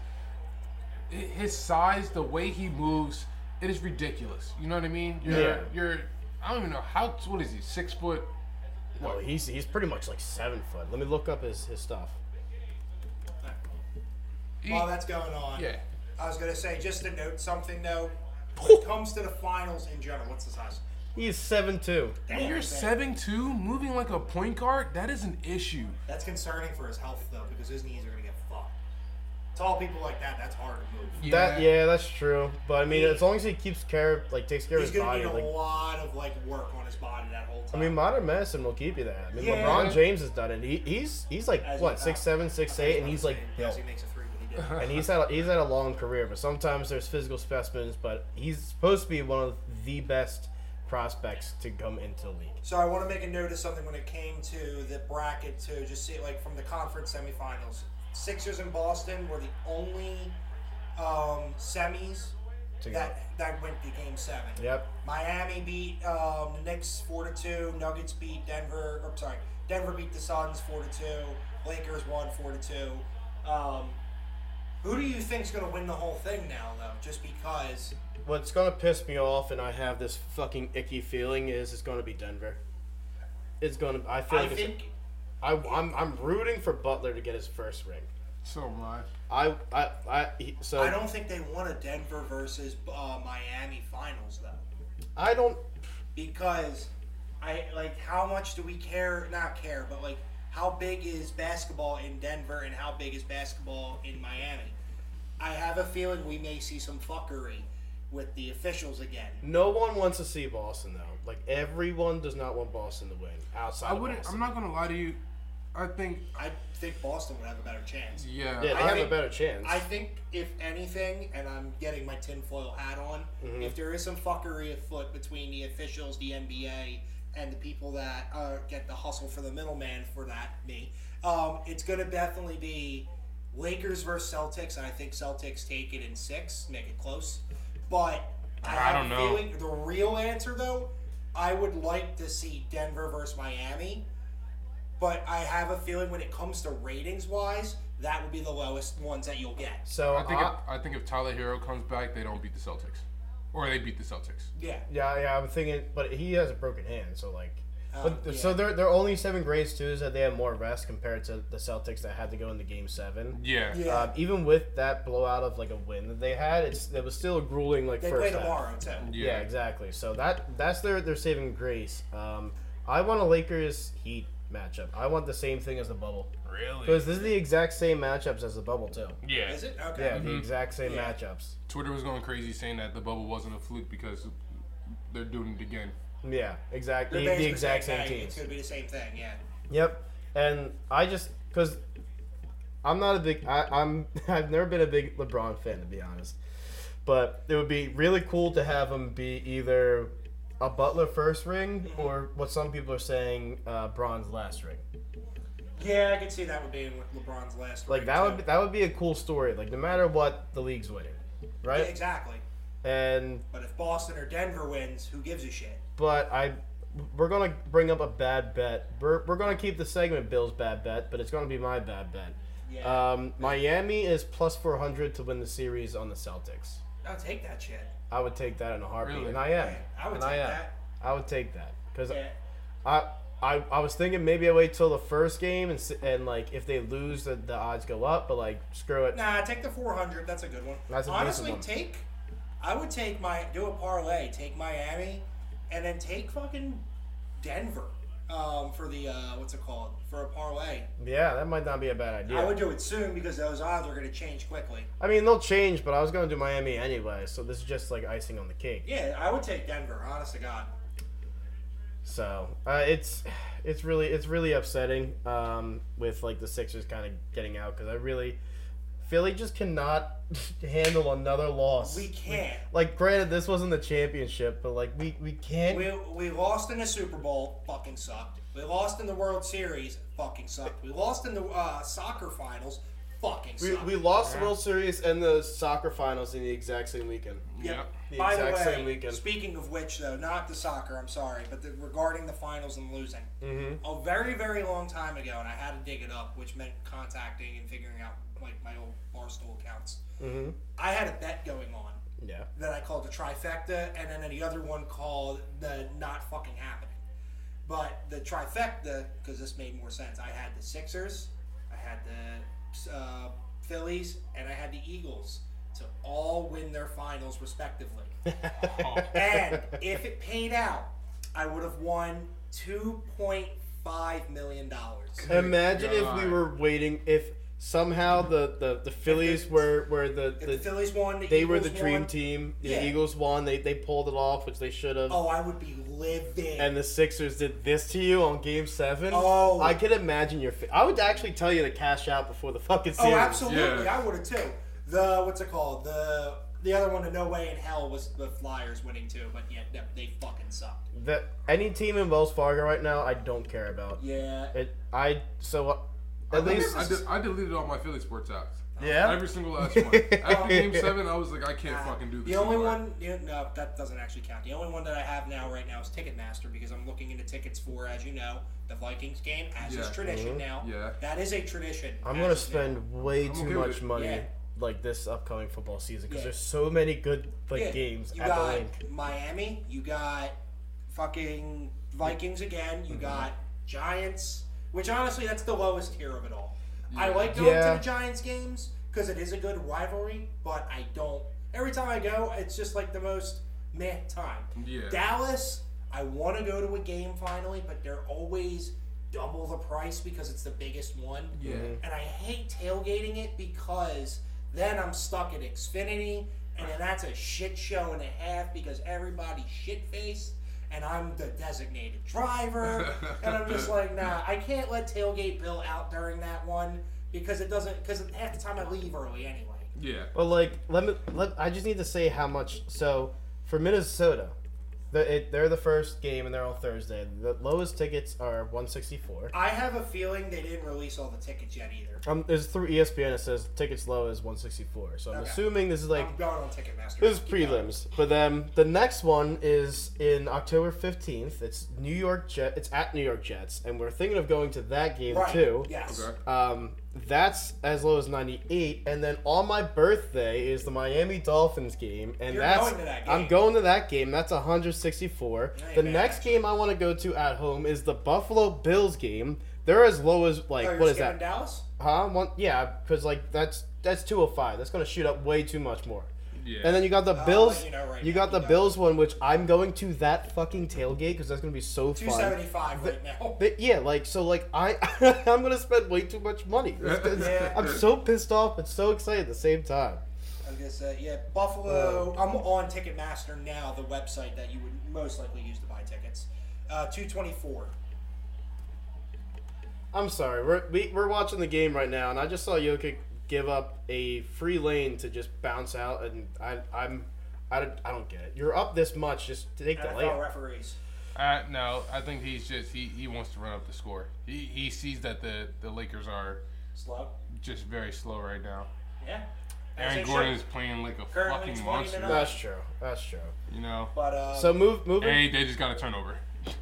his size, the way he moves, it is ridiculous. You know what I mean? You're Yeah. you're I don't even know how what is he six foot. No, he's he's pretty much like seven foot. Let me look up his, his stuff. He, While that's going on, yeah. I was gonna say just to note something though. When it comes to the finals in general, what's the size? He's seven two. When Damn, you're seven two, moving like a point guard, that is an issue. That's concerning for his health though, because his knees are gonna get fucked. Tall people like that, that's hard to move. That yeah, that's true. But I mean, as long as he keeps care, like takes care He's of his gonna body, need a like lot of like work on his body that whole time. I time. mean, modern medicine will keep you that. I mean, Yeah. LeBron James has done it. He, he's he's like As what he- six uh, seven, six eight, and he's like yes, built. he makes a three, but he did. and he's had a, he's had a long career. But sometimes there's physical specimens. But he's supposed to be one of the best prospects to come into the league. So I want to make a note of something when it came to the bracket to just see like from the conference semifinals. Sixers and Boston were the only um, semis that that went to Game Seven. Yep. Miami beat um, the Knicks four to two. Nuggets beat Denver. Or sorry, Denver beat the Suns four to two. Lakers won four to two. Um, who do you think's going to win the whole thing now, though? Just because What's gonna piss me off, and I have this fucking icky feeling, is it's gonna be Denver. It's gonna. I feel I like it's, think I, I'm I'm rooting for Butler to get his first ring. So am I. I I, I he, so I don't think they want a Denver versus uh, Miami finals though. I don't because I like how much do we care? Not care, but like how big is basketball in Denver and how big is basketball in Miami? I have a feeling we may see some fuckery with the officials again. No one wants to see Boston though. Like everyone does not want Boston to win outside. I wouldn't. Boston. I'm not gonna lie to you. I think I think Boston would have a better chance. yeah. Yeah, they I have a better chance. I think if anything, and I'm getting my tinfoil hat on, Mm-hmm. if there is some fuckery afoot between the officials, the NBA, and the people that uh, get the hustle for the middleman for that, me, um, it's going to definitely be Lakers versus Celtics, and I think Celtics take it in six, make it close. But I, I have don't a know. feeling the real answer, though, I would like to see Denver versus Miami. But I have a feeling when it comes to ratings wise, that would be the lowest ones that you'll get. so I think I- if, I think if Tyler Herro comes back, they don't beat the Celtics, or they beat the Celtics. Yeah. Yeah, yeah, I'm thinking, but he has a broken hand, so like, Um, but yeah. so they're they're only seven grades too, is that they have more rest compared to the Celtics that had to go into Game Seven. Yeah. Yeah. Um, even with that blowout of like a win that they had, it's it was still a grueling like They first play half. tomorrow too. Yeah. Yeah, exactly. So that that's their their saving grace. Um, I want a Lakers Heat matchup. I want the same thing as the bubble Really? because this is the exact same matchups as the bubble too. Yeah. Is it? Okay. Yeah, the exact same Yeah. matchups. Twitter was going crazy saying that the bubble wasn't a fluke because they're doing it again. Yeah, exactly. The, the exact same hey, teams. It's gonna be the same thing. Yeah. Yep. And I just because I'm not a big I, I'm I've never been a big LeBron fan to be honest, but it would be really cool to have him be either a Butler first ring or what some people are saying uh, Bron's last ring. Yeah, I could see that would be with LeBron's last. Like ring, that would be, that would be a cool story. Like no matter what, the league's winning, Yeah, right? exactly. And But if Boston or Denver wins, who gives a shit? but I. We're gonna bring up a bad bet. We're, we're gonna keep the segment Bill's bad bet, but it's gonna be my bad bet. Yeah. Um, Miami is plus 400 to win the series on the Celtics. I'll take that shit. I would take that in a heartbeat, Really? and I am. Yeah, I would and take I am. that. I would take that because Yeah. I, I, I was thinking maybe I wait till the first game and and like if they lose, the, the odds go up. But like screw it. Nah, take the 400. That's a good one. That's a Honestly, decent one. take. I would take my do a parlay. Take Miami, and then take fucking Denver um, for the uh, what's it called for a parlay. Yeah, that might not be a bad idea. I would do it soon because those odds are going to change quickly. I mean, they'll change, but I was gonna do Miami anyway, so this is just like icing on the cake. Yeah, I would take Denver. Honest to God. So uh, it's it's really it's really upsetting um, with like the Sixers kind of getting out because I really Philly just cannot handle another loss. We can't. Like, granted, this wasn't the championship, but like, we we can't. We, we lost in the Super Bowl, fucking sucked. We lost in the World Series, fucking sucked. We lost in the uh, soccer finals, fucking We, sucked. we lost the World Series and the soccer finals in the exact same weekend. Yep. The By the exact way, same weekend. speaking of which, though, not the soccer, I'm sorry, but the, regarding the finals and losing. Mm-hmm. A very, very long time ago, and I had to dig it up, which meant contacting and figuring out like my old Barstool accounts. Mm-hmm. I had a bet going on Yeah. that I called the trifecta, and then the other one called the not fucking happening. But the trifecta, because this made more sense, I had the Sixers, I had the uh, Phillies, and I had the Eagles to all win their finals respectively. and if it paid out, I would have won two point five million dollars. Imagine if we were waiting. If somehow the the, the Phillies were were the, the the Phillies won, the they were the dream won, team. The Yeah. Eagles won. They they pulled it off, which they should have. Oh, I would be living. And the Sixers did this to you on Game Seven. Oh. I could imagine your. Fa- I would actually tell you to cash out before the fucking oh, series. Oh, absolutely. Yeah. I would have too. The what's it called? The the other one, the No Way in Hell, was the Flyers winning too, but yet they, they fucking sucked. That any team in Wells Fargo right now, I don't care about. Yeah. It. I so I, at deleted- least I, de- I deleted all my Philly sports apps. yeah. Every single last one. After game seven, I was like, I can't Uh, fucking do this. The only anymore. one, you no, that doesn't actually count. The only one that I have now right now is Ticketmaster because I'm looking into tickets for, as you know, the Vikings game, as is Yeah. tradition now. Yeah. That is a tradition. I'm gonna is spend way I'm too okay much money Yeah. like this upcoming football season because Yeah. there's so many good like Yeah, games You at the got link. Miami. You got fucking Vikings again. Mm-hmm. You got Giants, which honestly, that's the lowest tier of it all. I like going Yeah. to the Giants games because it is a good rivalry, but I don't. Every time I go, it's just like the most meh time. Yeah. Dallas, I want to go to a game finally, but they're always double the price because it's the biggest one. Yeah. And I hate tailgating it because then I'm stuck at Xfinity, and then that's a shit show and a half because everybody's shit faced, and I'm the designated driver, and I'm just like, nah, I can't let tailgate Bill out during that one because it doesn't. Because half the time I leave early anyway. Yeah. Well, like let me let I just need to say how much. So for Minnesota, the, it, they're the first game and they're on Thursday. The lowest tickets are 164. I have a feeling they didn't release all the tickets yet either. Um, there's through ESPN. It says tickets low is 164. So I'm Okay. assuming this is like I'm going on Ticketmaster. This is Keep going. prelims, but then the next one is in October fifteenth. It's New York Jet. It's at New York Jets, and we're thinking of going to that game Right. too. Yes. Okay. Um, that's as low as ninety eight, and then on my birthday is the Miami Dolphins game, and You're that's going to that I'm going to that game. That's one hundred sixty four. That The bad, next game I want to go to at home is the Buffalo Bills game. They're as low as oh, like Oh, what is that? Dallas? Huh? One, yeah, because like that's that's two hundred five. That's gonna shoot up way too much more. Yeah. And then you got the I'll Bills. let you know right you now. got the You Bills one, which I'm going to that fucking tailgate because that's gonna be so Two fun. seventy five right now. But yeah, like so, like I, I'm gonna spend way too much money. It's- it's- Yeah. I'm so pissed off but so excited at the same time. I'm gonna say, yeah, Buffalo. I'm on Ticketmaster now, the website that you would most likely use to buy tickets. Uh, two twenty four. I'm sorry, we're we, we're watching the game right now, and I just saw Jokic give up a free lane to just bounce out, and I, I'm, I don't, I don't get it. You're up this much, just take the NFL layup. referees. Uh, no, I think he's just he, he wants to run up the score. He, he sees that the, the Lakers are Slow. just very slow right now. Yeah. Aaron they Gordon should. is playing like a Currently fucking monster. That's true. That's true. You know. But uh, So move, moving. Hey, they just got a turnover.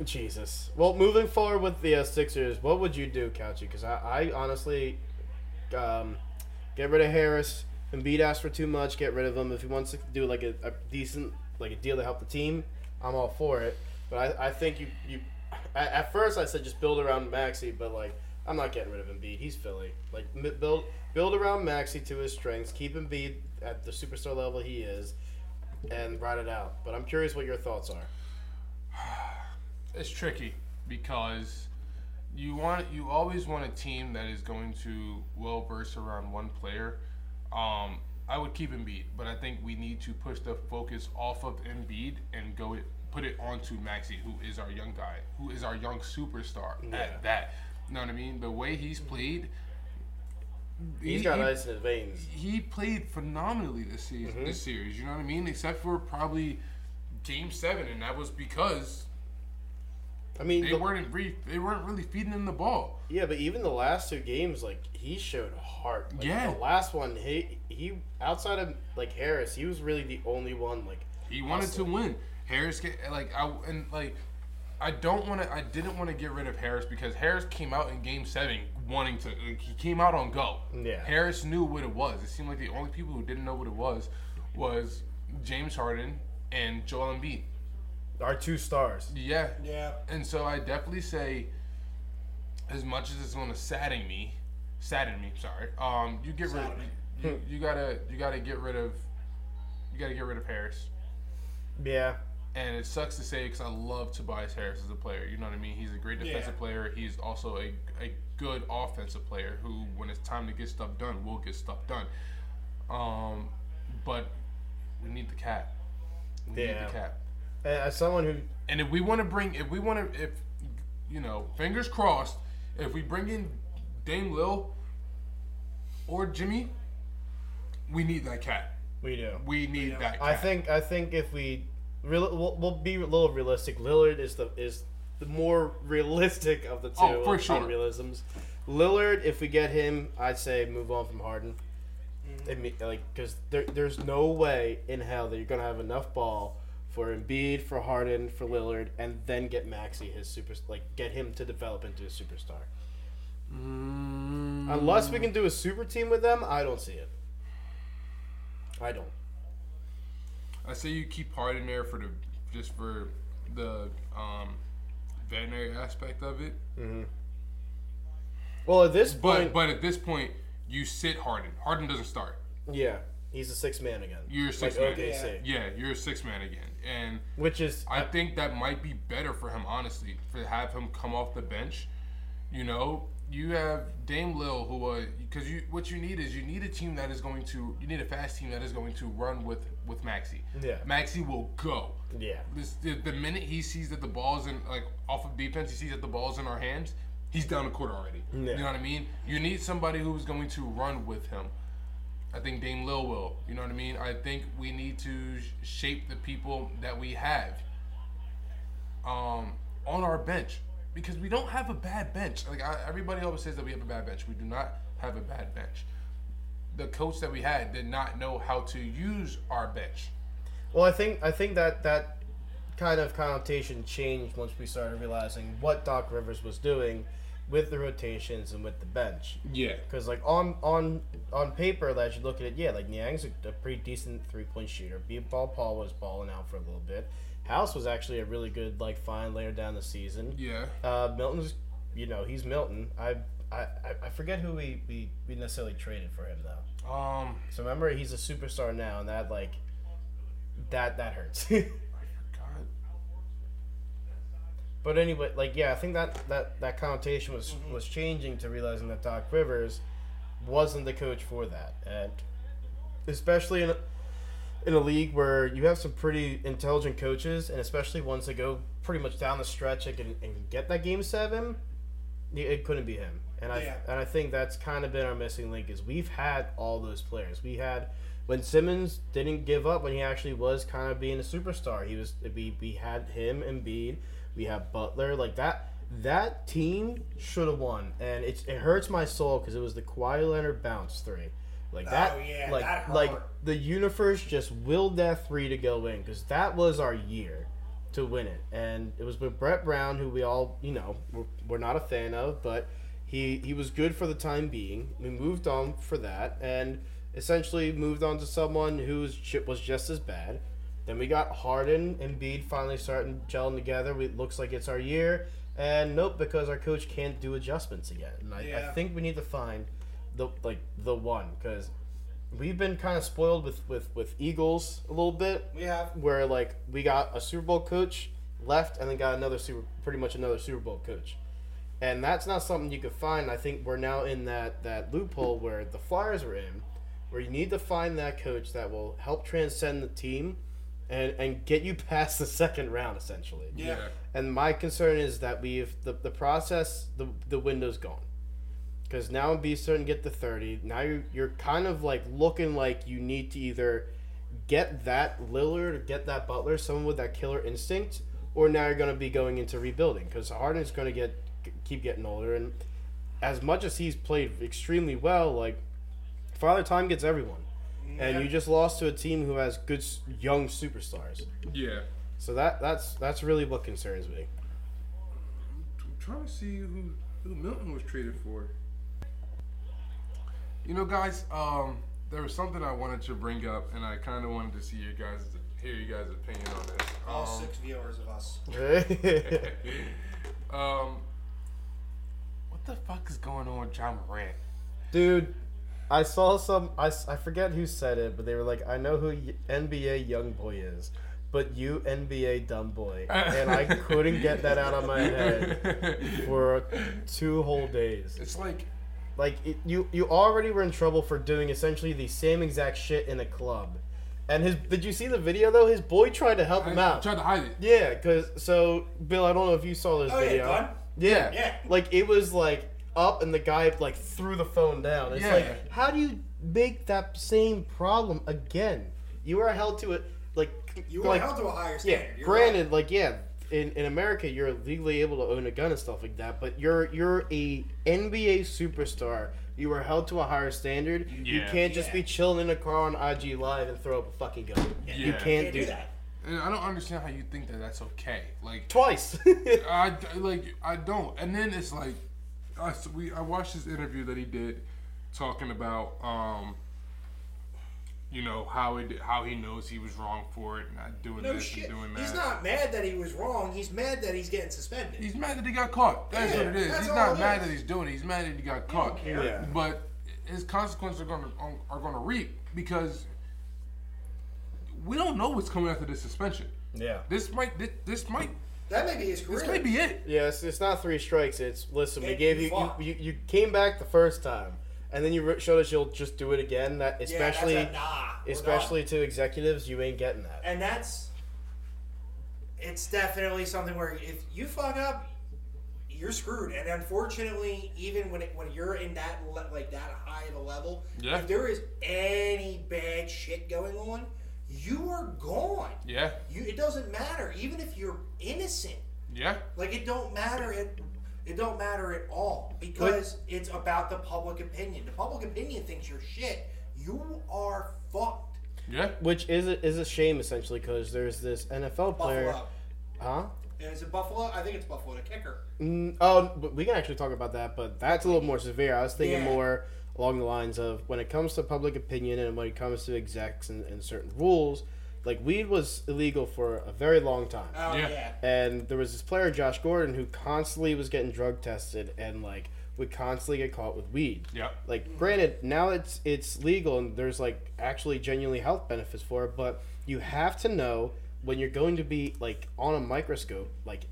Jesus. Well, moving forward with the uh, Sixers, what would you do, Couchy? Because I, I honestly, um, get rid of Harris. Embiid asked for too much. Get rid of him. If he wants to do like a, a decent like a deal to help the team, I'm all for it. But I, I think you you at, at first I said just build around Maxey, but like I'm not getting rid of Embiid. He's Philly. Like build build around Maxey to his strengths. Keep Embiid at the superstar level he is, and ride it out. But I'm curious what your thoughts are. it's tricky because you want you always want a team that is going to well verse around one player. Um, I would keep Embiid, but I think we need to push the focus off of Embiid and go it put it onto Maxey, who is our young guy, who is our young superstar Yeah. at that. You know what I mean? The way he's played, He's he- got he- ice in his veins. he played phenomenally this season. Mm-hmm. This series, you know what I mean? Except for probably Game Seven, and that was because I mean, they the- weren't re- they weren't really feeding him the ball. yeah, but even the last two games, like he showed heart. Like, Yeah. The last one, he he outside of like Harris, he was really the only one. Like He wanted to win. Harris, get, like I and like I don't want to. I didn't want to get rid of Harris because Harris came out in Game Seven wanting to. Like, he came out on go. Yeah. Harris knew what it was. It seemed like the only people who didn't know what it was was James Harden and Joel Embiid. Our two stars. Yeah. Yeah. And so I definitely say, as much as it's going to sadden me, sadden me. Sorry. Um, you get rid. Sadden me. You, you gotta you gotta get rid of. You gotta get rid of Harris. Yeah, And it sucks to say because I love Tobias Harris as a player. You know what I mean? He's a great defensive Yeah. player. He's also a, a good offensive player who, when it's time to get stuff done, will get stuff done. Um, but we need the cat. We need the cat. And as someone who And if we want to bring, if we want to, if you know, fingers crossed, if we bring in Dame Lil or Jimmy, we need that cat. we do. We need that. Cat. I think I think if we real, we'll, we'll be a little realistic. Lillard is the is the more realistic of the two Oh, for sure. unrealisms. Lillard, if we get him, I'd say move on from Harden. Mm-hmm. I mean, like because there, there's no way in hell that you're gonna have enough ball for Embiid, for Harden, for Lillard, and then get Maxey his super like get him to develop into a superstar. Mm, Unless we can do a super team with them, I don't see it. I don't. I say you keep Harden there for the just for the um, veterinary aspect of it. Well, at this But point, but at this point, you sit Harden. Harden doesn't start. yeah, he's a six man again. You're a six like man. OKC, Yeah, you're a six man again, and which is I think that might be better for him, honestly, to have him come off the bench. You know, you have Dame Lil, who uh, because you what you need is you need a team that is going to you need a fast team that is going to run with with Maxey. Yeah. Maxey will go. yeah. This, the, the minute he sees that the ball's in like off of defense, he sees that the ball's in our hands. He's down the court already. Yeah. You know what I mean? You need somebody who's going to run with him. I think Dame Lil will. You know what I mean? I think we need to shape the people that we have um, on our bench because we don't have a bad bench. Like I, everybody always says that we have a bad bench. We do not have a bad bench. The coach that we had did not know how to use our bench. Well, I think I think that that kind of connotation changed once we started realizing what Doc Rivers was doing with the rotations and with the bench. Yeah. Because like on on on paper, as you look at it, yeah, like Niang's a, a pretty decent three point shooter. B Ball Paul was balling out for a little bit. House was actually a really good like fine later down the season. Yeah. Uh, Milton's, you know, he's Milton. I I, I- I forget who we, we, we necessarily traded for him though. Um. So remember, he's a superstar now, and that like that that hurts. But anyway, like yeah, I think that that that connotation was mm-hmm. was changing to realizing that Doc Rivers wasn't the coach for that, and especially in a, in a league where you have some pretty intelligent coaches, and especially ones that go pretty much down the stretch and can, and get that game seven, it- it couldn't be him. And I Yeah. and I think that's kind of been our missing link is we've had all those players. We had when Simmons didn't give up when he actually was kind of being a superstar. He was we we had him and Embiid. We have Butler like that. That team should have won, and it's it hurts my soul because it was the Kawhi Leonard bounce three, like that. Oh, yeah, like that like the universe just willed that three to go in because that was our year to win it, and it was with Brett Brown, who we all you know we're, we're not a fan of, but he he was good for the time being. We moved on for that, and essentially moved on to someone whose shit was just as bad. Then we got Harden and Embiid finally starting gelling together. It looks like it's our year, and nope, because our coach can't do adjustments again. And I, I think we need to find the like the one because we've been kind of spoiled with with with Eagles a little bit We have. where like we got a Super Bowl coach left and then got another super pretty much another Super Bowl coach. And that's not something you could find. I think we're now in that that loophole where the Flyers are in where you need to find that coach that will help transcend the team and and get you past the second round essentially. Yeah. Yeah. And my concern is that we've the, the process the the window's gone. because now starting to get the 30. Now you're, you're kind of like looking like you need to either get that Lillard or get that Butler, someone with that killer instinct, or now you're going to be going into rebuilding because Harden's going to get keep getting older. And as much as he's played extremely well, like Father Time gets everyone. And you just lost to a team who has good young superstars. Yeah. So that that's that's really what concerns me. I'm trying to see who who Milton was traded for. You know, guys, um, there was something I wanted to bring up, and I kind of wanted to see your guys, hear you guys' opinion on this. All Um, six viewers of us. um, what the fuck is going on with Ja Morant? Dude, I saw some. I, I forget who said it, but they were like, "I know who NBA young boy is, but you NBA dumb boy," and I couldn't get that out of my head for two whole days. It's like, Like it, you, you already were in trouble for doing essentially the same exact shit in a club, and his. Did you see the video though? His boy tried to help him I out. tried to hide it. Yeah, cause so Bill, I don't know if you saw this Oh, yeah, video. gun? Yeah, Yeah. Like it was like up, and the guy like threw the phone down. It's Yeah. like, how do you make that same problem again? You are held to it, like you are like, held to a higher Yeah, standard. You're granted, right. like yeah, in, in America you're legally able to own a gun and stuff like that, but you're you're a NBA superstar. You are held to a higher standard. You can't just Yeah. be chilling in a car on IG Live and throw up a fucking gun. You Yeah. can't, Can't do, do that. that. And I don't understand how you think that that's okay. Like, Twice. I like I don't. And then it's like, I s- we I watched this interview that he did, talking about um, you know how it how he knows he was wrong for it, not doing No this shit. and doing that. He's not mad that he was wrong. He's mad that he's getting suspended. He's mad that he got caught. That's Yeah, what it is. that's He's all not it mad is. that he's doing it. He's mad that he got caught. care. Yeah. But his consequences are gonna are gonna reap because we don't know what's coming after this suspension. yeah. This might this, this might that may be his career. this may be it. Yeah, it's, it's not three strikes. It's listen. We It- gave you you you, fought. you you came back the first time, and then you re- showed us you'll just do it again. That Yeah, especially that's a nah. we're especially to executives, you ain't getting that. and that's it's definitely something where if you fuck up, you're screwed. And unfortunately, even when it, when you're in that le- like that high of a level, Yeah. if there is any bad shit going on, you are gone. Yeah. You it doesn't matter even if you're innocent. Yeah. Like it don't matter it it don't matter at all because it's about the public opinion. The public opinion thinks you're shit. You are fucked. Yeah. Which is a, is a shame essentially because there's this NFL player, Buffalo. huh? Is it Buffalo? I think it's Buffalo. The kicker. Mm, oh, but we can actually talk about that, but that's a little more severe. I was thinking Yeah. more along the lines of when it comes to public opinion and when it comes to execs and, and certain rules. Like weed was illegal for a very long time. Oh Yeah. yeah. And there was this player, Josh Gordon, who constantly was getting drug tested and like would constantly get caught with weed. Yeah. Like, granted, now it's it's legal and there's like actually genuinely health benefits for it, but you have to know when you're going to be like on a microscope. Like,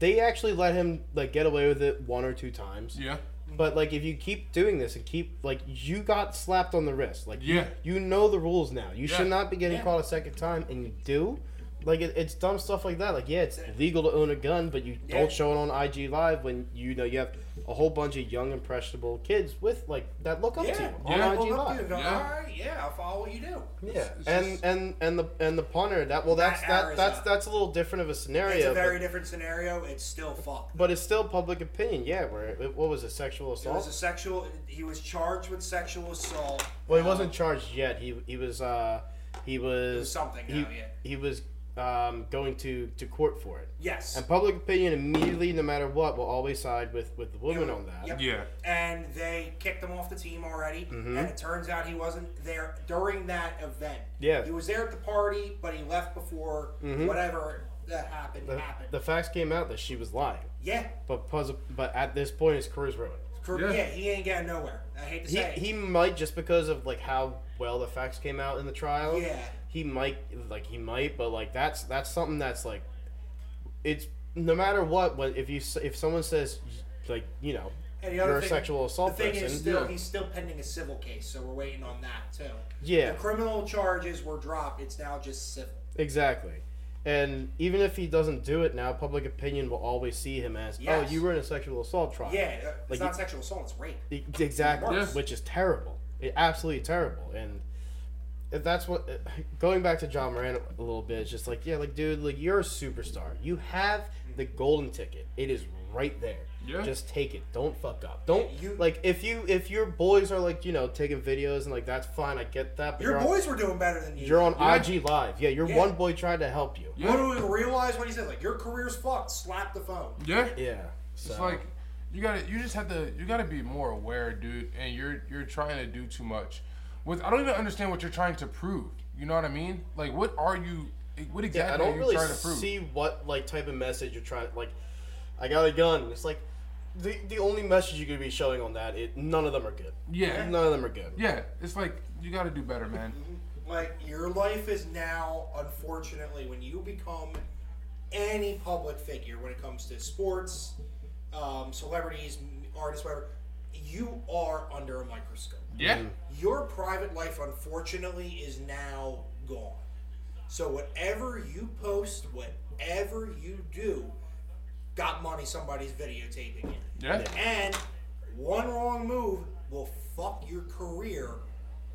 they actually let him like get away with it one or two times. Yeah. But like, if you keep doing this and keep like, you got slapped on the wrist. Like, Yeah. you, know the rules now. You Yeah. should not be getting Yeah. caught a second time, and you do. Like, it, it's dumb stuff like that. Like, yeah, it's legal to own a gun, but you Yeah. don't show it on IG Live when you know you have a whole bunch of young impressionable kids with like that look up to you Yeah. on Yeah. IG Live. go, Yeah. All right. Yeah. I'll follow what you do. Yeah, It's and just- and and the and the punter that well that's That that that's Arizona. that's a little different of a scenario. It's a very but, different scenario. It's still fucked. but it's still public opinion. Yeah, where it, what was it? Sexual It was assault. a sexual. He was charged with sexual assault. well, he Um, wasn't charged yet. He he was uh he was, was something He, now, yeah. he was um going to to court for it. Yes. And public opinion immediately, no matter what, will always side with with the woman Yeah. on that. Yep. Yeah. and they kicked him off the team already. Mm-hmm. And it turns out he wasn't there during that event. Yeah. he was there at the party, but he left before whatever that happened Mm-hmm. The, happened. the facts came out that she was lying, yeah, but pos- but at this point, his career's ruined. Cor- Yeah. yeah. he ain't getting nowhere. I hate to He, say. it. he might just because of like how well the facts came out in the trial. Yeah. He might like he might, but like that's that's something that's like, it's no matter what. When if you if someone says like you know And other you're a thing- sexual assault the thing person, is, still Yeah. he's still pending a civil case, so we're waiting on that too. yeah, The criminal charges were dropped. It's now just civil. exactly. And even if he doesn't do it now, public opinion will always see him as, oh, Yes. oh, you were in a sexual assault trial. Yeah, it's Like not you- sexual assault; it's rape. Exactly, Yeah. which is terrible. It, absolutely terrible. And if that's what going back to Ja Morant a little bit, it's just like yeah, like dude, like you're a superstar. You have the golden ticket. It is right there. Yeah. Just take it. Don't fuck up. Don't You- like if you if your boys are like you know taking videos and like that's fine. I get that. But Your you're on, boys were doing better than you. you're on Yeah. IG live. Yeah, your Yeah. one boy tried to help you. Yeah. What do we realize when he said like your career's fucked? Slap the phone. Yeah. Yeah. So It's like you gotta you just have to you gotta be more aware, dude, and you're you're trying to do too much. With I don't even understand what you're trying to prove. You know what I mean? Like what are you what exactly yeah, I are don't you really trying to prove? see what like type of message you're trying. Like, I got a gun. It's like the the only message you could be showing on that. It none of them are good. yeah. None of them are good. Yeah. It's like you gotta do better, man. Like your life is now, unfortunately, when you become any public figure when it comes to sports, um, celebrities, artists, whatever, you are under a microscope. Yeah. Your private life, unfortunately, is now gone. So whatever you post, whatever you do, got money somebody's videotaping it. Yeah. And one wrong move will fuck your career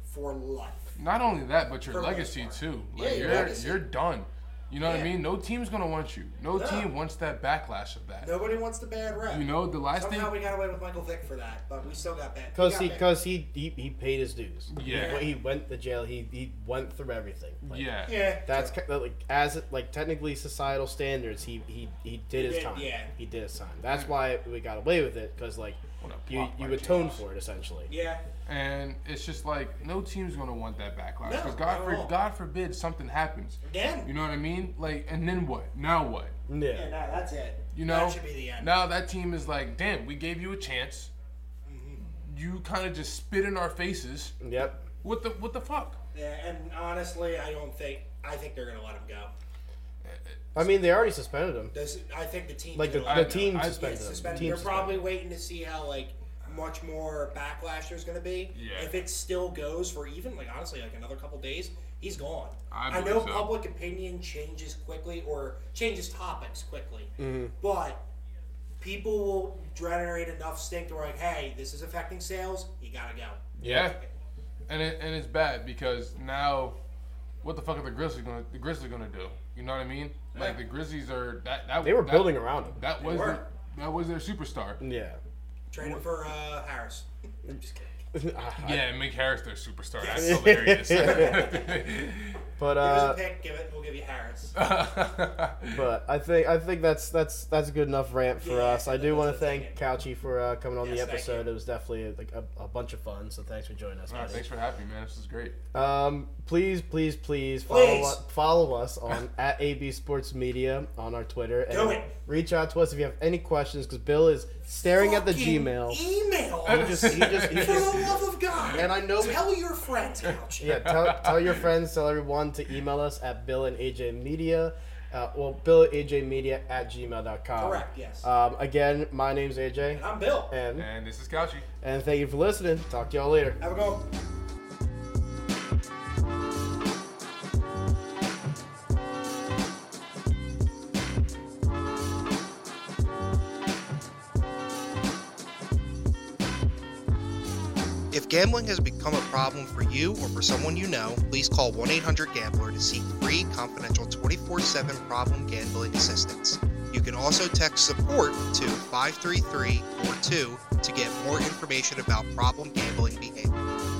for life. Not only that, but your For legacy part. too. Yeah, your you're legacy. you're done. You know what I mean? No team's gonna want you. No, No. team wants that backlash of that. Nobody wants the bad rep. You know, the last Somehow thing we got away with Michael Vick for that, but we still got bad. Because he, because he, he, he paid his dues. Yeah. He, he went to jail. He, he went through everything. Like, Yeah. yeah, That's ki- like as it, like technically societal standards. He he, he did his did, time. yeah. He did his time. That's why we got away with it because like you you by atoned for it essentially. yeah. And it's just like no team's gonna want that backlash. No, Because not God for. God forbid something happens. Again. You know what I mean? Like and then what? Now what? Yeah. Yeah, no, that's it. You know? that should be the end. Now that team is like, damn, we gave you a chance. Mm-hmm. You kind of just spit in our faces. Yep. What the what the fuck? Yeah, and honestly, I don't think. I think they're gonna let him go. I mean, they already suspended him. This, I think the team. Like the, gonna the team I- go. suspended Yeah, him. The suspended. team They're suspended probably waiting to see how like much more backlash there's gonna be. Yeah. If it still goes for even like honestly like another couple days, he's gone. I know so. public opinion changes quickly or changes topics quickly, Mm-hmm. but people will generate enough stink to where like, hey, this is affecting sales. You gotta go. Yeah. And it, and it's bad because now, what the fuck are the Grizzlies gonna the Grizzlies gonna do? You know what I mean? Like the Grizzlies are that that They were that- building around him. That was were. their, that was their superstar. Yeah. Trade him for uh, Harris. I'm just kidding. Yeah, and make Harris their superstar. That's hilarious. But Give us uh, a pick. Give it. We'll give you Harris. but I think I think that's that's that's a good enough rant for Yeah, us. I do want to that's thank Couchy for uh, coming on Yes, the thank episode. you. It was definitely like a, a bunch of fun. So thanks for joining us. All right, buddy. thanks for having me, man. This is great. Um, please, please, please follow Please. us, follow us on at AB Sports Media on our Twitter. And Do it. Reach out to us if you have any questions because Bill is staring at the Gmail. Email. He just, he just, he For just, the love of God. and I know we, Tell your friends, Couch. yeah, tell, tell your friends, tell everyone to email us at Bill and AJ Media. Uh, well, Bill and AJ Media at gmail.com. Correct, yes. Um, again, my name's AJ, And I'm Bill. and And this is Couchy. and thank you for listening. Talk to y'all later. Have a go. If gambling has become a problem for you or for someone you know, please call 1 800 Gambler to seek free, confidential 24 7 problem gambling assistance. You can also text support to 53342 to get more information about problem gambling behavior.